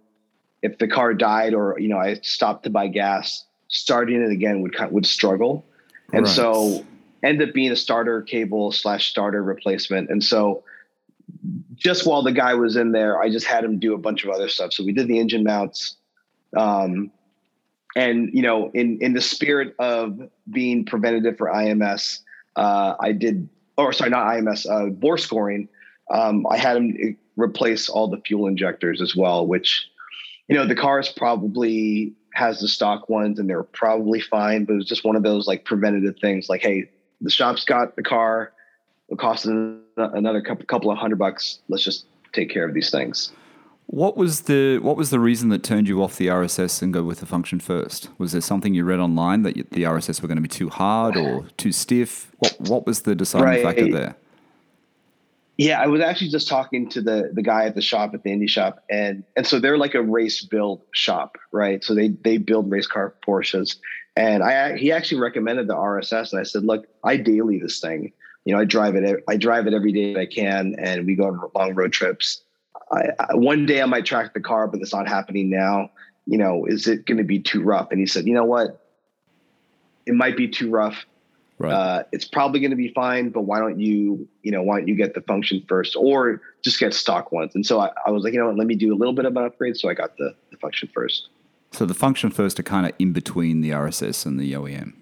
If the car died or, you know, I stopped to buy gas, starting it again would kind would struggle. And right. so end up being a starter cable slash starter replacement. And so just while the guy was in there, I just had him do a bunch of other stuff. So we did the engine mounts. Um, and you know, in in the spirit of being preventative for IMS, uh, I did, or sorry, not IMS, uh, bore scoring. Um, I had him replace all the fuel injectors as well, which, you know, the cars probably has the stock ones and they're probably fine, but it was just one of those like preventative things like, hey, the shop's got the car, it costs another couple of hundred bucks. Let's just take care of these things. What was the what was the reason that turned you off the RSS and go with the function first? Was there something you read online that the RSS were going to be too hard or too stiff? What what was the deciding right. factor there? Yeah, I was actually just talking to the the guy at the shop at the indie shop, and and so they're like a race build shop, right? So they they build race car Porsches, and I he actually recommended the RSS, and I said, look, I daily this thing, you know, I drive it I drive it every day that I can, and we go on long road trips. I, I, one day I might track the car, but it's not happening now. You know, is it going to be too rough? And he said, you know what, it might be too rough Right. Uh, it's probably going to be fine, but why don't you, you know, why don't you get the function first or just get stock ones? And so I, I was like, you know what, let me do a little bit of an upgrade. So I got the, the function first. So the function first are kind of in between the RSS and the OEM.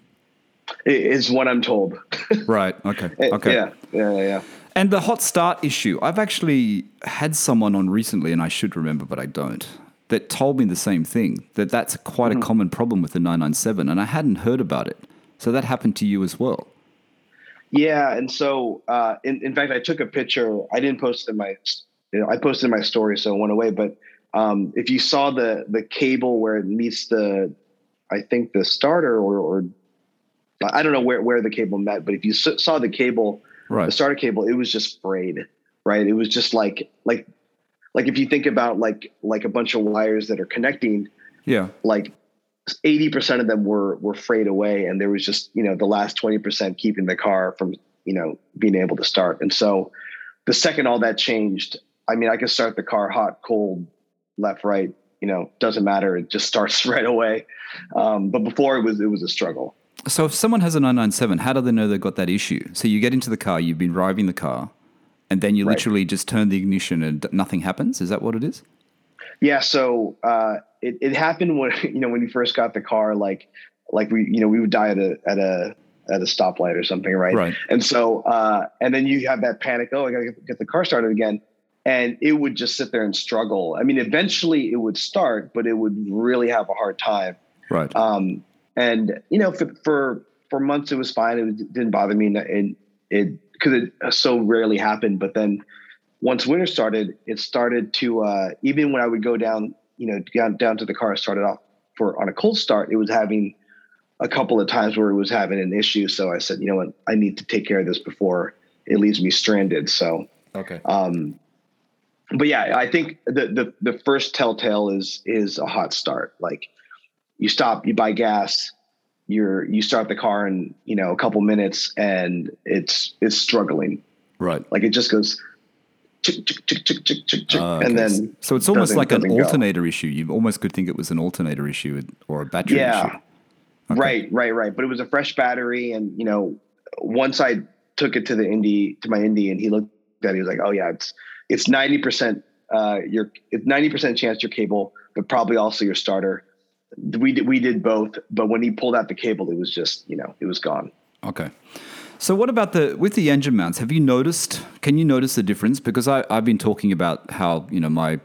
Is what I'm told. [LAUGHS] right. Okay. Okay. Yeah. Yeah. Yeah. And the hot start issue, I've actually had someone on recently, and I should remember, but I don't, that told me the same thing that that's quite mm-hmm. a common problem with the 997, and I hadn't heard about it. So that happened to you as well. Yeah, and so uh, in, in fact, I took a picture. I didn't post it in my, you know, I posted in my story, so it went away. But um, if you saw the the cable where it meets the, I think the starter or, or I don't know where where the cable met, but if you saw the cable, right. the starter cable, it was just frayed, right? It was just like like like if you think about like like a bunch of wires that are connecting, yeah, like 80% of them were were frayed away and there was just you know the last 20% keeping the car from you know being able to start and so the second all that changed i mean i could start the car hot cold left right you know doesn't matter it just starts [LAUGHS] right away um, but before it was it was a struggle So if someone has a 997, how do they know they've got that issue? So you get into the car, you've been driving the car, and then you Right. literally just turn the ignition and nothing happens. Is that what it is? Yeah, so uh, it it happened when [LAUGHS] you know when you first got the car, like like we you know we would die at a at a at a stoplight or something, right? Right. And so uh, and then you have that panic. Oh, I gotta get, get the car started again, and it would just sit there and struggle. I mean, eventually it would start, but it would really have a hard time. Right. Um, and you know, for for for months it was fine. It didn't bother me, and it because it so rarely happened. But then once winter started, it started to uh, even when I would go down, you know, down down to the car, started off for on a cold start. It was having a couple of times where it was having an issue. So I said, you know what, I need to take care of this before it leaves me stranded. So okay. um, but yeah, I think the, the the first telltale is is a hot start. Like you stop, you buy gas, you're you start the car in you know a couple minutes, and it's it's struggling. Right. Like it just goes, chick, chick, chick, chick, chick, chick, chick, Ah, and okay. then so it's almost like an doesn't go. alternator issue. You almost could think it was an alternator issue or a battery Yeah. issue. Okay. Right, right, right. But it was a fresh battery, and you know, once I took it to the indie to my indie, and he looked at it, he was like, "Oh yeah, it's it's ninety percent uh your it's ninety percent chance your cable, but probably also your starter." We did we did both, but when he pulled out the cable, it was just you know it was gone. Okay. So what about the with the engine mounts? Have you noticed? Can you notice the difference? Because I, I've been talking about how you know my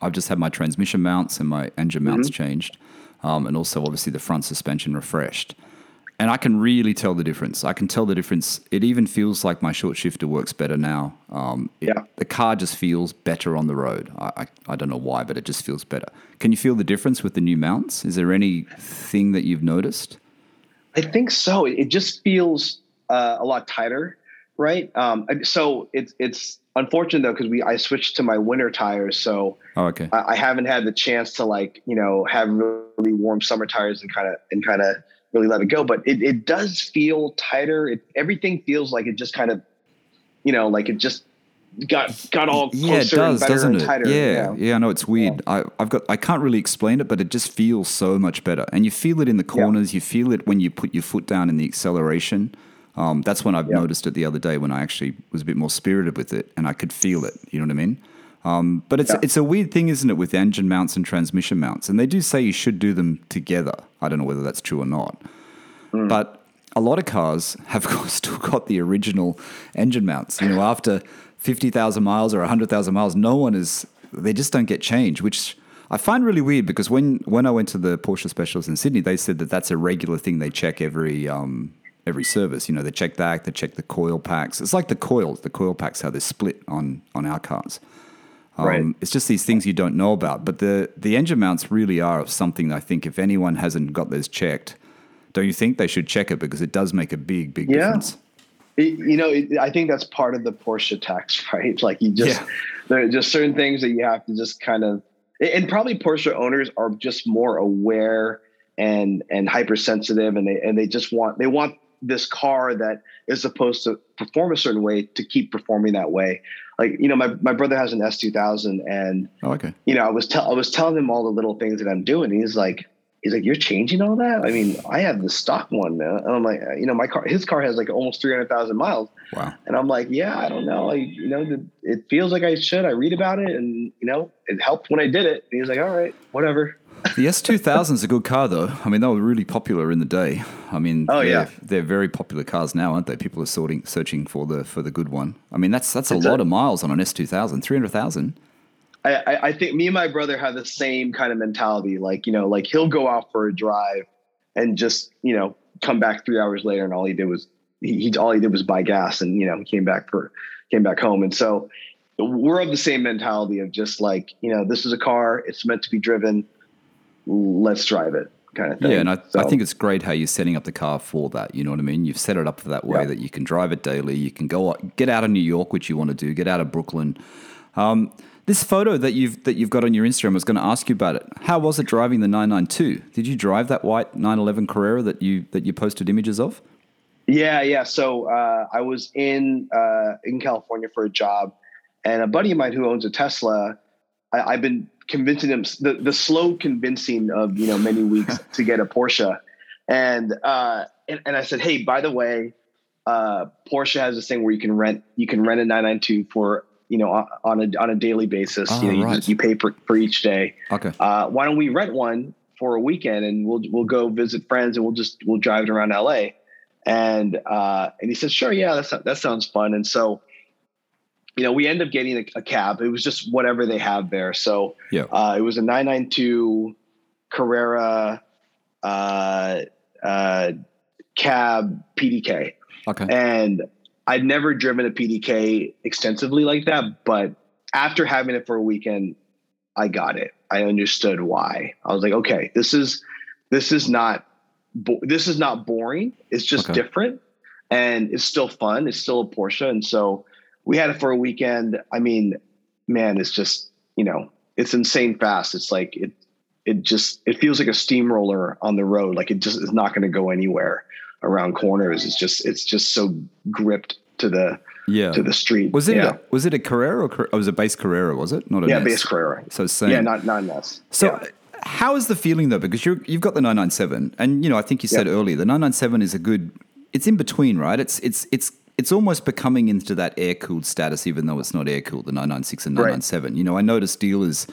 I've just had my transmission mounts and my engine mounts changed, um, and also obviously the front suspension refreshed, and I can really tell the difference. I can tell the difference. It even feels like my short shifter works better now. Um, it- Yeah. the car just feels better on the road. I, I I don't know why, but it just feels better. Can you feel the difference with the new mounts? Is there anything that you've noticed? I think so. It just feels uh, a lot tighter, right? Um, so it's it's unfortunate though because we I switched to my winter tires, so Oh, okay. I, I haven't had the chance to like you know have really warm summer tires and kind of and kind of really let it go. But it it does feel tighter. It everything feels like it just kind of you know like it just got got all yeah, it does, better doesn't and it? tighter. yeah, you yeah. I know it's weird. I, I've got, I can't really explain it, but it just feels so much better, and you feel it in the corners. You feel it when you put your foot down in the acceleration. Um, that's when I've Yeah. noticed it the other day when I actually was a bit more spirited with it, and I could feel it. You know what I mean? Um, but it's Yeah. it's a weird thing, isn't it, with engine mounts and transmission mounts? And they do say you should do them together. I don't know whether that's true or not. Hmm. But a lot of cars have [LAUGHS] still got the original engine mounts. You know, after 50,000 miles or 100,000 miles, no one is, they just don't get changed, which I find really weird because when, when I went to the Porsche specialists in Sydney, they said that that's a regular thing they check every, um, every service. You know, they check that, they check the coil packs. It's like the coils, the coil packs, how they're split on, on our cars. Um, Right. It's just these things you don't know about. But the, the engine mounts really are something I think if anyone hasn't got those checked, don't you think they should check it because it does make a big, big Yeah. difference? It- you know, it, I think that's part of the Porsche tax, [LAUGHS] right? Like you just Yeah. there are just certain things that you have to just kind of, and probably Porsche owners are just more aware and and hypersensitive, and they and they just want they want this car that is supposed to perform a certain way to keep performing that way. Like you know, my my brother has an S two thousand, and Oh, okay. you know, I was tell I was telling him all the little things that I'm doing. He's like, he's like, you're changing all that. I mean, I have the stock one, man. And I'm like, you know, my car, his car has like almost three hundred thousand miles, Wow. and I'm like, yeah, I don't know, I, you know, the, it feels like I should. I read about it, and you know, it helped when I did it. And he's like, all right, whatever. The S2000 is a good car, though. I mean, they were really popular in the day. I mean, Oh, they're, yeah. they're very popular cars now, aren't they? People are sorting, searching for the for the good one. I mean, that's that's a It's lot a- of miles on an S2000, 300,000. I, I, I think me and my brother have the same kind of mentality. Like, you know, like he'll go out for a drive and just, you know, come back three hours later and all he did was he, he all he did was buy gas and, you know, he came back for came back home. And so we're of the same mentality of just like, you know, this is a car, it's meant to be driven. Let's drive it kind of thing. Yeah, and I, I think it's great how you're setting up the car for that. You know what I mean? You've set it up for that way Yeah. that you can drive it daily. You can go get out of New York, which you want to do. Get out of Brooklyn. Um, This photo that you've that you've got on your Instagram, I was going to ask you about it. How was it driving the 992? Did you drive that white 911 Carrera that you that you posted images of? Yeah, yeah. So uh, I was in uh, in California for a job, and a buddy of mine who owns a Tesla, I, have been convincing him the, the slow convincing of you know many weeks [LAUGHS] to get a Porsche, and, uh, and and I said, hey, by the way, uh, Porsche has this thing where you can rent you can rent a 992 for you know on a on a daily basis. Oh, you, know, right. you, you, pay for, for each day. Okay. Uh, why don't we rent one for a weekend and we'll we'll go visit friends and we'll just we'll drive it around LA. And uh, and he said, sure, yeah, that's that sounds fun. And so, you know, we end up getting a, a cab. It was just whatever they have there. So yeah, uh, it was a 992 Carrera uh, uh, cab PDK. Okay. And I'd never driven a PDK extensively like that, but after having it for a weekend, I got it. I understood why. I was like, okay, this is this is not bo- this is not boring. It's just okay. different, and it's still fun. It's still a Porsche, and so we had it for a weekend. I mean, man, it's just you know, it's insane fast. It's like it it just it feels like a steamroller on the road. Like it just is not going to go anywhere around corners. It's just it's just so gripped to the yeah to the street. Was it yeah. a, was it a Carrera or, or oh, was a base Carrera? Was it not a yeah base Carrera? So same. Yeah, not not NS. So. Yeah. How is the feeling though? Because you have got the 997, and you know I think you said yeah. earlier the 997 is a good. It's in between, right? It's it's it's it's almost becoming into that air cooled status, even though it's not air cooled. The 996 and 997. Right. You know, I noticed dealers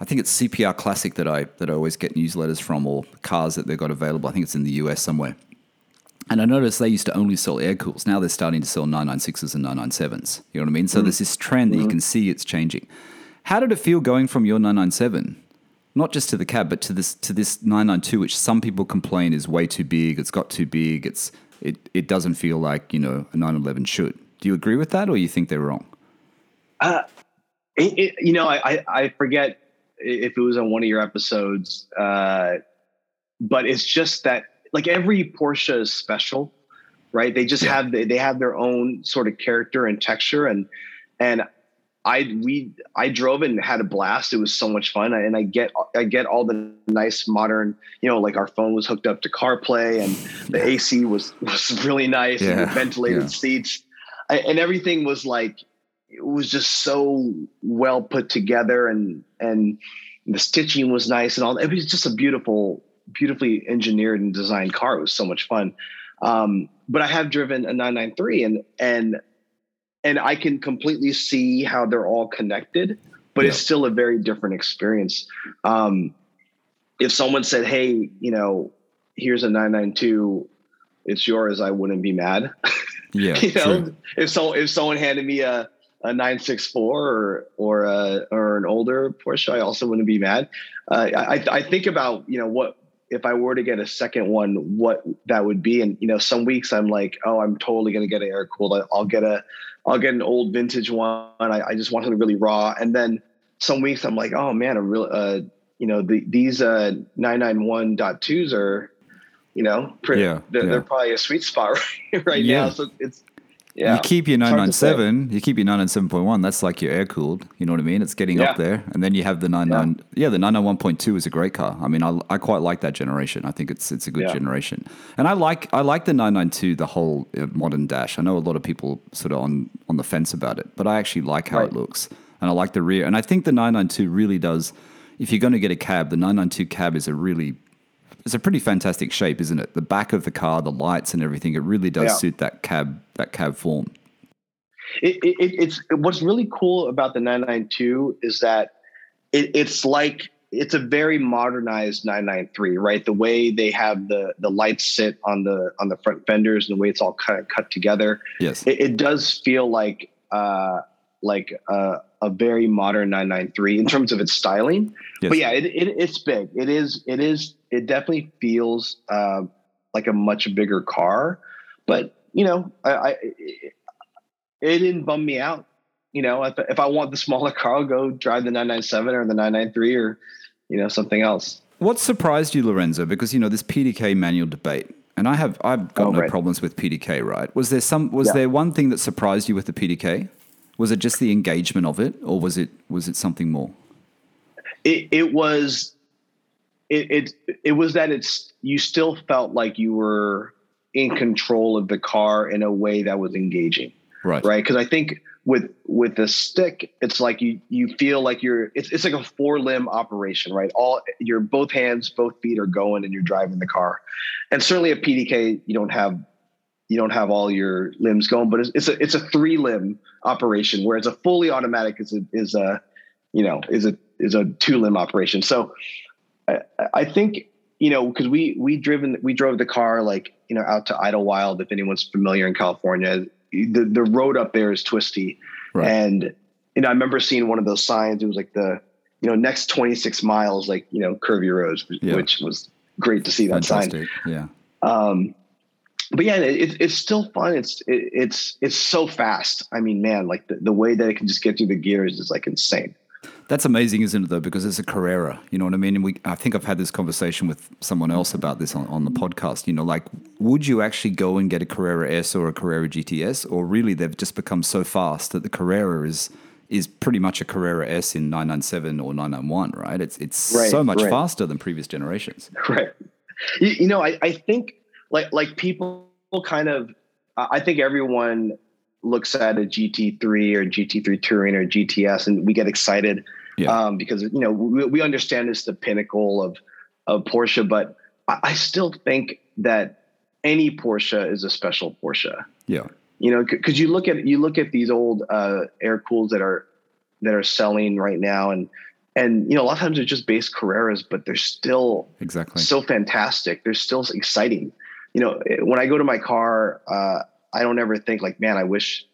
I think it's CPR Classic that I that I always get newsletters from or cars that they've got available. I think it's in the US somewhere. And I noticed they used to only sell air cools. Now they're starting to sell 996s and 997s. You know what I mean? So mm. there's this trend that mm. you can see it's changing. How did it feel going from your 997, not just to the cab, but to this to this 992, which some people complain is way too big. It's got too big. It's it it doesn't feel like you know a 911 should. Do you agree with that, or you think they're wrong? Uh, it, it, you know, I, I forget if it was on one of your episodes. Uh, but it's just that like every Porsche is special, right? They just yeah. have they have their own sort of character and texture and and I we I drove and had a blast. It was so much fun, and I get I get all the nice modern, you know, like our phone was hooked up to CarPlay, and the yeah. AC was was [LAUGHS] really nice, yeah. and ventilated yeah. seats, I, and everything was like it was just so well put together and and the stitching was nice and all it was just a beautiful beautifully engineered and designed car it was so much fun um, but i have driven a 993 and and and i can completely see how they're all connected but yeah. it's still a very different experience um, if someone said hey you know here's a 992 it's yours i wouldn't be mad [LAUGHS] yeah you know true. if so if someone handed me a a 964 or or a, or an older Porsche, I also wouldn't be mad. Uh, I I think about you know what if I were to get a second one, what that would be. And you know, some weeks I'm like, oh, I'm totally going to get an air cooled. I'll get a I'll get an old vintage one. I, I just want something really raw. And then some weeks I'm like, oh man, a real uh, you know the, these uh 991.2s are you know pretty, yeah, they're, yeah. they're probably a sweet spot [LAUGHS] right, right yeah. now. So it's yeah. You keep your 997, you keep your 997.1, that's like your air cooled. You know what I mean? It's getting yeah. up there. And then you have the 99, yeah, yeah the 991.2 is a great car. I mean, I, I quite like that generation. I think it's it's a good yeah. generation. And I like I like the 992, the whole uh, modern dash. I know a lot of people sort of on, on the fence about it, but I actually like how right. it looks. And I like the rear. And I think the 992 really does, if you're going to get a cab, the 992 cab is a really it's a pretty fantastic shape, isn't it? The back of the car, the lights and everything, it really does yeah. suit that cab that cab form. It, it, it's what's really cool about the 992 is that it, it's like it's a very modernized 993, right? The way they have the the lights sit on the on the front fenders and the way it's all kind of cut together. Yes, it, it does feel like uh, like a, a, very modern 993 in terms of its styling. Yes. But yeah, it, it, it's big. It is it is it definitely feels uh, like a much bigger car. But you know, I, I it, it didn't bum me out. You know, if, if I want the smaller [LAUGHS] car, I'll go drive the 997 or the 993 or you know something else. What surprised you, Lorenzo? Because you know this PDK manual debate, and I have I've got oh, no right. problems with PDK. Right? Was there some? Was yeah. there one thing that surprised you with the PDK? Was it just the engagement of it, or was it was it something more? It it was it it it was that it's you still felt like you were in control of the car in a way that was engaging. Right. Right. Because I think with with the stick, it's like you you feel like you're it's it's like a four limb operation, right? All your both hands, both feet are going and you're driving the car. And certainly a PDK, you don't have you don't have all your limbs going, but it's, it's a it's a three limb operation, whereas a fully automatic is a is a you know is a is a two limb operation. So I, I think you know because we we driven we drove the car like you know out to Idyllwild if anyone's familiar in California the the road up there is twisty, right. and you know I remember seeing one of those signs. It was like the you know next 26 miles like you know curvy roads, yeah. which was great to see that Fantastic. sign. Yeah. Um, but yeah, it, it's still fun. It's it, it's it's so fast. I mean, man, like the, the way that it can just get through the gears is like insane. That's amazing, isn't it? Though, because it's a Carrera. You know what I mean? And we, I think I've had this conversation with someone else about this on, on the podcast. You know, like, would you actually go and get a Carrera S or a Carrera GTS, or really they've just become so fast that the Carrera is is pretty much a Carrera S in 997 or 991, right? It's it's right, so much right. faster than previous generations. [LAUGHS] Right. You, you know, I, I think like like people kind of I think everyone looks at a GT3 or GT3 Touring or GTS, and we get excited yeah. um, because you know we, we, understand it's the pinnacle of of Porsche, but I, I, still think that any Porsche is a special Porsche. Yeah, you know, because you look at you look at these old uh, air cools that are that are selling right now, and and you know a lot of times they're just base Carreras, but they're still exactly so fantastic. They're still exciting. You know, when I go to my car. Uh, I don't ever think like, man, I wish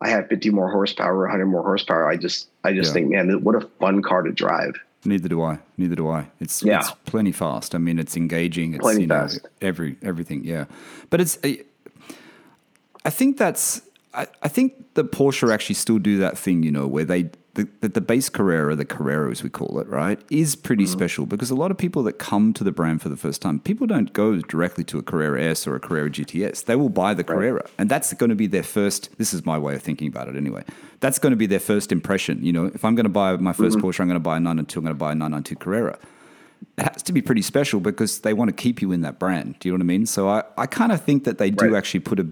I had 50 more horsepower, 100 more horsepower. I just, I just yeah. think, man, what a fun car to drive. Neither do I. Neither do I. It's yeah. it's plenty fast. I mean, it's engaging. It's plenty you know, fast. Every everything. Yeah, but it's. I think that's. I, I think the Porsche actually still do that thing, you know, where they the, the, the, base Carrera, the Carrera as we call it, right, is pretty mm-hmm. special because a lot of people that come to the brand for the first time, people don't go directly to a Carrera S or a Carrera GTS. They will buy the right. Carrera, and that's going to be their first. This is my way of thinking about it, anyway. That's going to be their first impression. You know, if I'm going to buy my 1st mm-hmm. Porsche, I'm going to buy a 992. I'm going to buy a 992 Carrera. It has to be pretty special because they want to keep you in that brand. Do you know what I mean? So I, I kind of think that they do right. actually put a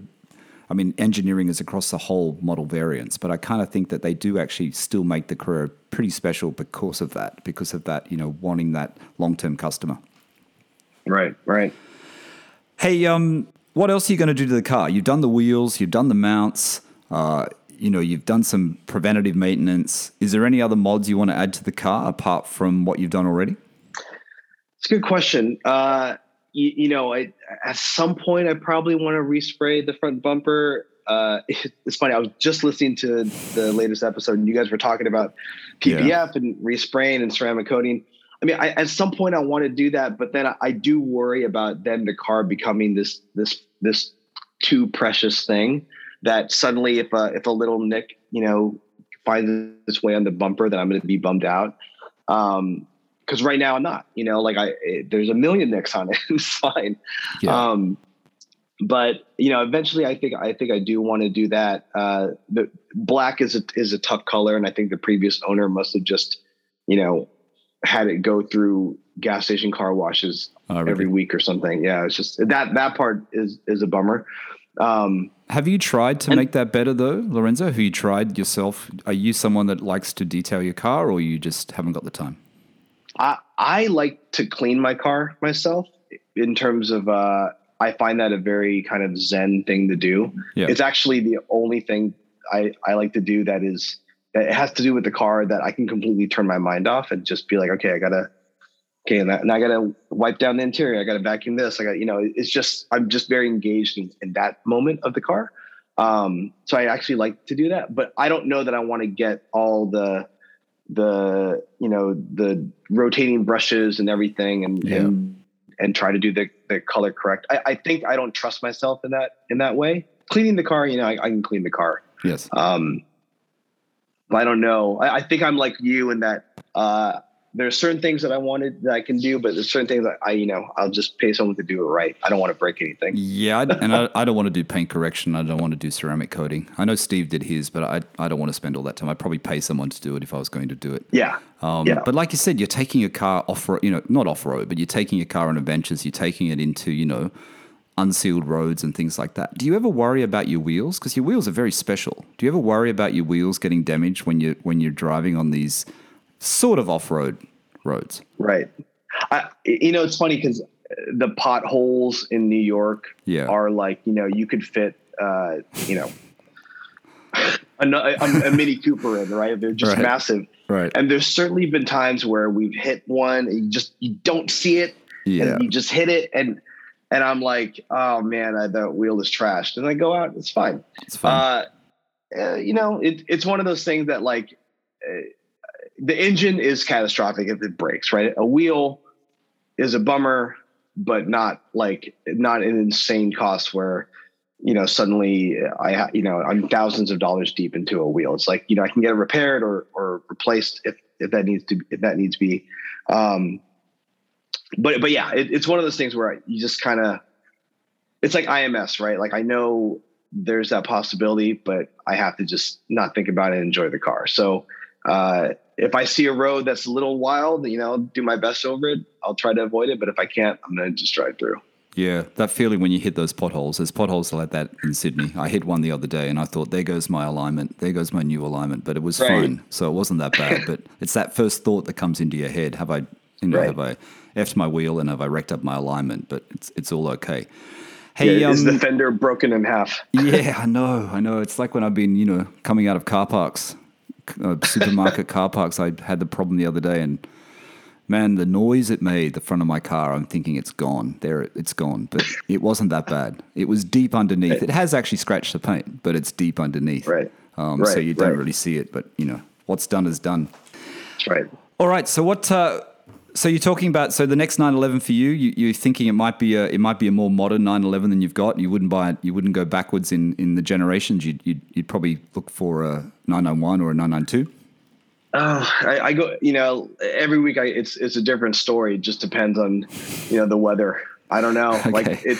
I mean, engineering is across the whole model variants, but I kind of think that they do actually still make the Carrera pretty special because of that, because of that, you know, wanting that long term customer. Right, right. Hey, um, what else are you going to do to the car? You've done the wheels, you've done the mounts, uh, you know, you've done some preventative maintenance. Is there any other mods you want to add to the car apart from what you've done already? It's a good question. Uh, you, you know, I, at some point I probably want to respray the front bumper. Uh, [LAUGHS] it's funny. I was just listening to the latest episode, and you guys were talking about PPF yeah. and respraying and ceramic coating. I mean, I, at some point I want to do that, but then I, I, do worry about then the car becoming this this this too precious thing that suddenly if a if a little nick you know finds its way on the bumper, then I'm going to be bummed out. Um, because right now I'm not. You know, like I it, there's a million nicks on it. [LAUGHS] it's fine. Yeah. Um, but you know, eventually, I think I think I do want to do that. Uh, the black is a is a tough color, and I think the previous owner must have just, you know, had it go through gas station car washes oh, really? every week or something. Yeah, it's just that that part is is a bummer. Um, have you tried to and, make that better though, Lorenzo? Have you tried yourself? Are you someone that likes to detail your car, or you just haven't got the time? I, I like to clean my car myself in terms of uh, I find that a very kind of zen thing to do. Yeah. It's actually the only thing I, I like to do that is that it has to do with the car that I can completely turn my mind off and just be like, okay, I gotta okay, and, I gotta wipe down the interior. I gotta vacuum this. I got you know, it's just I'm just very engaged in, in that moment of the car. Um, so I actually like to do that, but I don't know that I want to get all the the you know the rotating brushes and everything and yeah. and, and try to do the, the color correct. I, I think i don't trust myself in that in that way. Cleaning the car you know i, I can clean the car. Yes. Um i don't know. I, I, think i'm like you in that uh there's certain things that I wanted that I can do, but there's certain things that I, you know, I'll just pay someone to do it right. I don't want to break anything. Yeah, I, and I, [LAUGHS] I don't want to do paint correction. I don't want to do ceramic coating. I know Steve did his, but I, I don't want to spend all that time. I'd probably pay someone to do it if I was going to do it. Yeah. Um, yeah. But like you said, you're taking your car off road, you know, not off road, but you're taking your car on adventures. You're taking it into, you know, unsealed roads and things like that. Do you ever worry about your wheels? Because your wheels are very special. Do you ever worry about your wheels getting damaged when you're when you're driving on these sort of off road roads? Right. I, you know, it's funny because the potholes in New York Yeah. are like, you know, you could fit, uh, you know, [LAUGHS] a, a, a Mini Cooper in, right? They're just Right. massive. Right. And there's certainly been times where we've hit one and you just, you don't see it Yeah. and you just hit it. And, and I'm like, oh man, I, the wheel is trashed. And I go out, it's fine. It's fine. Uh, uh, you know, it, it's one of those things that like uh, the engine is catastrophic if it breaks, right? A wheel is a bummer, but not like not an insane cost where you know suddenly I you know I'm thousands of dollars deep into a wheel. It's like you know I can get it repaired or or replaced if if that needs to if that needs to be. Um, but but yeah, it, it's one of those things where you just kind of it's like IMS, right? Like I know there's that possibility, but I have to just not think about it and enjoy the car. So uh, if I see a road that's a little wild, you know, do my best over it. I'll try to avoid it, but if I can't, I'm going to just drive through. Yeah, that feeling when you hit those potholes. There's potholes like that in Sydney. I hit one the other day and I thought, there goes my alignment. There goes my new alignment. But it was Right. fine. So it wasn't that bad. but [LAUGHS] it's that first thought that comes into your head. Have I, you know, Right. have I effed my wheel and have I wrecked up my alignment? But it's, it's all okay. Hey, Yeah, is um, the fender broken in half? yeah, I know, I know. It's like when I've been, you know, coming out of car parks, uh, supermarket [LAUGHS] car parks. I had the problem the other day, and man, the noise it made the front of my car. I'm thinking it's gone. There, it's gone. But it wasn't that bad. It was deep underneath. It has actually scratched the paint, but it's deep underneath. Right. Um, so you don't right. really see it. But you know, what's done is done. That's right. All right. So what? Uh, so you're talking about so the next 911 for you, you you're thinking it might be a it might be a more modern 911 than you've got. You wouldn't buy it. You wouldn't go backwards in, in the generations. You'd, you'd you'd probably look for a 991 or a 992. Oh, I, I go. You know, every week I it's it's a different story. It just depends on, you know, the weather. I don't know. [LAUGHS] Like Okay. it.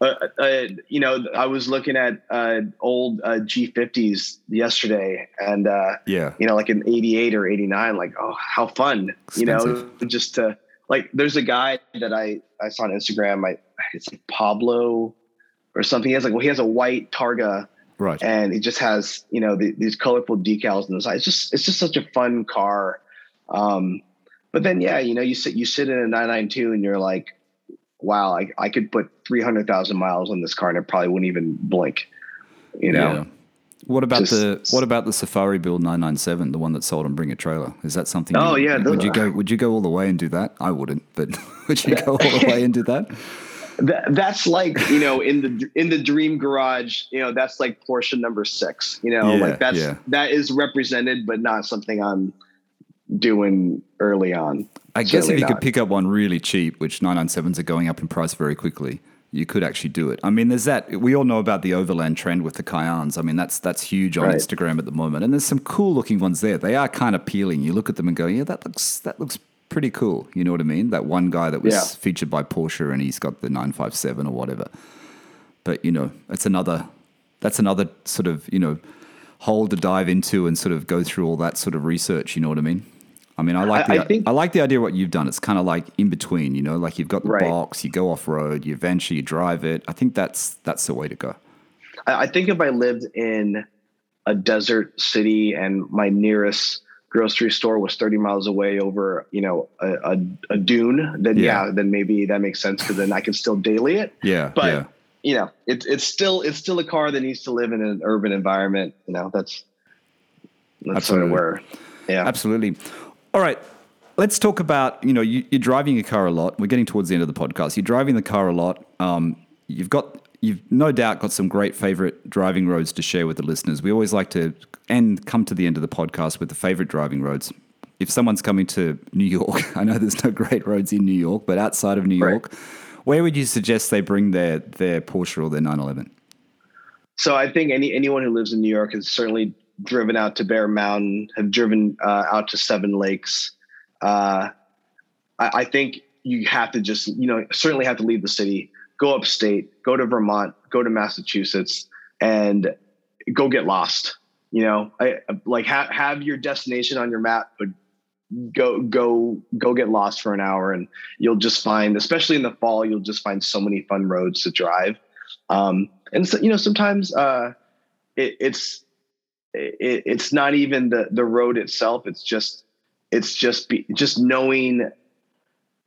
Uh, uh, you know, I was looking at uh, old uh, G50s yesterday, and uh, Yeah. you know, like an 88 or 89. Like, oh, how fun! You know, just to like. There's a guy that I I saw on Instagram. I it's like Pablo or something. He has like well, he has a white Targa Right. and it just has you know the, these colorful decals on the side. It's just it's just such a fun car. Um, but then yeah, you know you sit you sit in a 992 and you're like, wow, I, I could put 300,000 miles on this car and it probably wouldn't even blink. You know, Yeah. What about Just- the what about the Safari build 997, the one that sold on Bring a Trailer? Is that something? Oh, you, yeah, Would you go? [LAUGHS] Would you go all the way and do that? I wouldn't, but [LAUGHS] would you go all the way and do that? [LAUGHS] that, that's like you know in the in the dream garage. You know that's like Porsche number six. You know, Yeah, like that's yeah. that is represented, but not something I'm doing early on. I guess if you could pick up one really cheap, which 997s are going up in price very quickly, you could actually do it. I mean, there's that. We all know about the overland trend with the Cayennes. I mean, that's that's huge on Right. Instagram at the moment, and there's some cool looking ones there. They are kind of appealing. You look at them and go, yeah, that looks that looks pretty cool. You know what I mean? That one guy that was Yeah. featured by Porsche, and he's got the 957 or whatever. But you know, it's another. That's another sort of you know hole to dive into and sort of go through all that sort of research. You know what I mean? I mean, I like the I think- I like the idea of what you've done. It's kind of like in between, you know, like you've got the Right. box, you go off road, you venture, you drive it. I think that's that's the way to go. I, I think if I lived in a desert city and my nearest grocery store was 30 miles away over, you know, a, a, a dune, then Yeah. yeah. then maybe that makes sense because then I can still daily it. Yeah, But yeah, you know, it's it's still it's still a car that needs to live in an urban environment. You know, that's that's sort Absolutely. of where, yeah. absolutely. All right, let's talk about you know you, you're driving your car a lot. We're getting towards the end of the podcast. You're driving the car a lot. Um, you've got you've no doubt got some great favorite driving roads to share with the listeners. We always like to end come to the end of the podcast with the favorite driving roads. If someone's coming to New York, [LAUGHS] I know there's no great roads in New York, but outside of New Right. York, where would you suggest they bring their their Porsche or their 911? So I think any anyone who lives in New York has certainly driven out to Bear Mountain, have driven uh, out to Seven Lakes. uh, I, I think you have to just, you know, certainly have to leave the city, go upstate, go to Vermont, go to Massachusetts, and go get lost. You know, I, like have have your destination on your map, but go go go get lost for an hour, and you'll just find, especially in the fall, you'll just find so many fun roads to drive. Um, and so, you know, sometimes uh, it, it's it, it's not even the the road itself. It's just it's just be, just knowing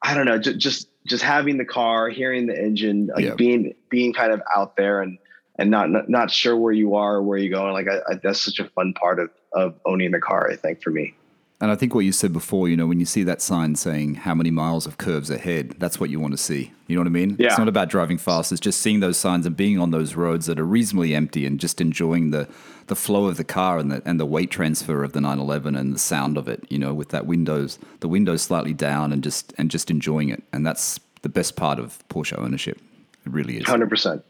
I don't know, just, just just having the car, hearing the engine, like yep. being being kind of out there and and not not, not sure where you are or where you're going. Like I, I, that's such a fun part of of owning the car. I think for me. And I think what you said before, you know, when you see that sign saying how many miles of curves ahead, that's what you want to see. You know what I mean? Yeah. It's not about driving fast. It's just seeing those signs and being on those roads that are reasonably empty and just enjoying the the flow of the car and the and the weight transfer of the 911 and the sound of it. You know, with that windows the windows slightly down and just and just enjoying it. And that's the best part of Porsche ownership. It really is. Hundred percent.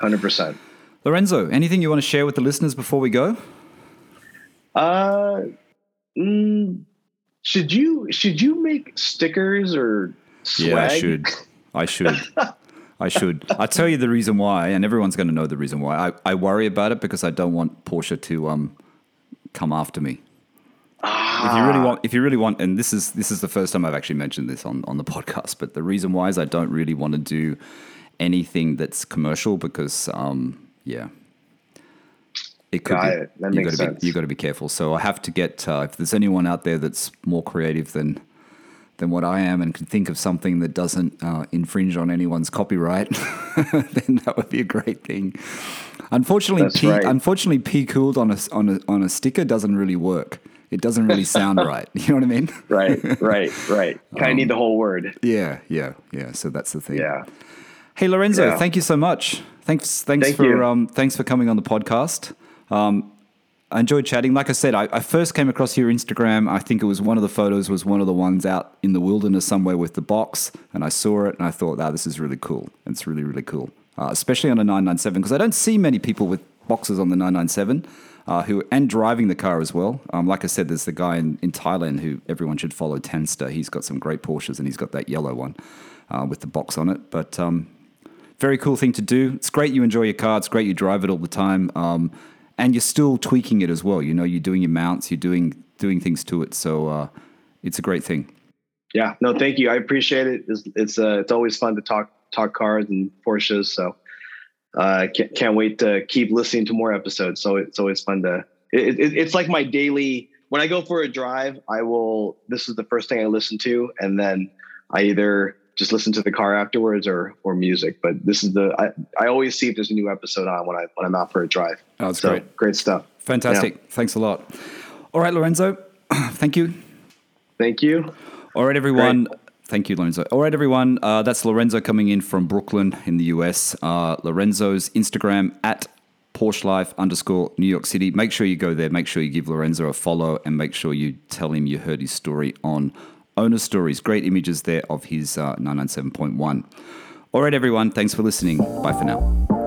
Hundred percent. Lorenzo, anything you want to share with the listeners before we go? Uh Mm, should you should you make stickers or swag? Yeah, [LAUGHS] I should. I should. I should. I'll tell you the reason why, and everyone's going to know the reason why. I, I worry about it because I don't want Porsche to um, come after me. Ah. If you really want, if you really want, and this is this is the first time I've actually mentioned this on on the podcast, but the reason why is I don't really want to do anything that's commercial because, um, yeah, it could got be, it. That you makes gotta sense. Be, you got to be careful. So I have to get uh, if there's anyone out there that's more creative than than what I am and can think of something that doesn't uh, infringe on anyone's copyright, [LAUGHS] then that would be a great thing. Unfortunately, P, right. unfortunately, P cooled on a on a on a sticker doesn't really work. It doesn't really sound [LAUGHS] right. You know what I mean? right, [LAUGHS] right, right. Kind of need the whole word. Yeah, yeah, yeah. So that's the thing. Yeah. Hey Lorenzo, Yeah. thank you so much. Thanks, thanks Thank for um, thanks for coming on the podcast. Um, I enjoyed chatting. Like I said, I, I first came across your Instagram. I think it was one of the photos was one of the ones out in the wilderness somewhere with the box, and I saw it and I thought, "Wow, this is really cool. It's really really cool." Uh, especially on a 997 because I don't see many people with boxes on the 997 uh, who and driving the car as well. Um, like I said, there's the guy in, in Thailand who everyone should follow, Tanster. He's got some great Porsches and he's got that yellow one uh, with the box on it. But um, very cool thing to do. It's great you enjoy your car. It's great you drive it all the time, um, and you're still tweaking it as well. You know, you're doing your mounts, you're doing doing things to it. So uh, it's a great thing. Yeah. No, thank you. I appreciate it. It's it's, uh, it's always fun to talk talk cars and Porsches. So uh, can't can't wait to keep listening to more episodes. So it's always fun to. It, it, it's like my daily. When I go for a drive, I will. This is the first thing I listen to, and then I either just listen to the car afterwards or or music. But this is the. I, I always see if there's a new episode on when I when I'm out for a drive. Oh, that's so, great. Great stuff. Fantastic. Thanks a lot. All right, Lorenzo. [CLEARS THROAT] Thank you. Thank you. All right, everyone. Thank you, Lorenzo. All right, everyone. Uh, that's Lorenzo coming in from Brooklyn in the US. Uh, Lorenzo's Instagram at Porsche Life underscore New York City. Make sure you go there. Make sure you give Lorenzo a follow and make sure you tell him you heard his story on Owner Stories. Great images there of his uh, 997.1. All right, everyone. Thanks for listening. Bye for now.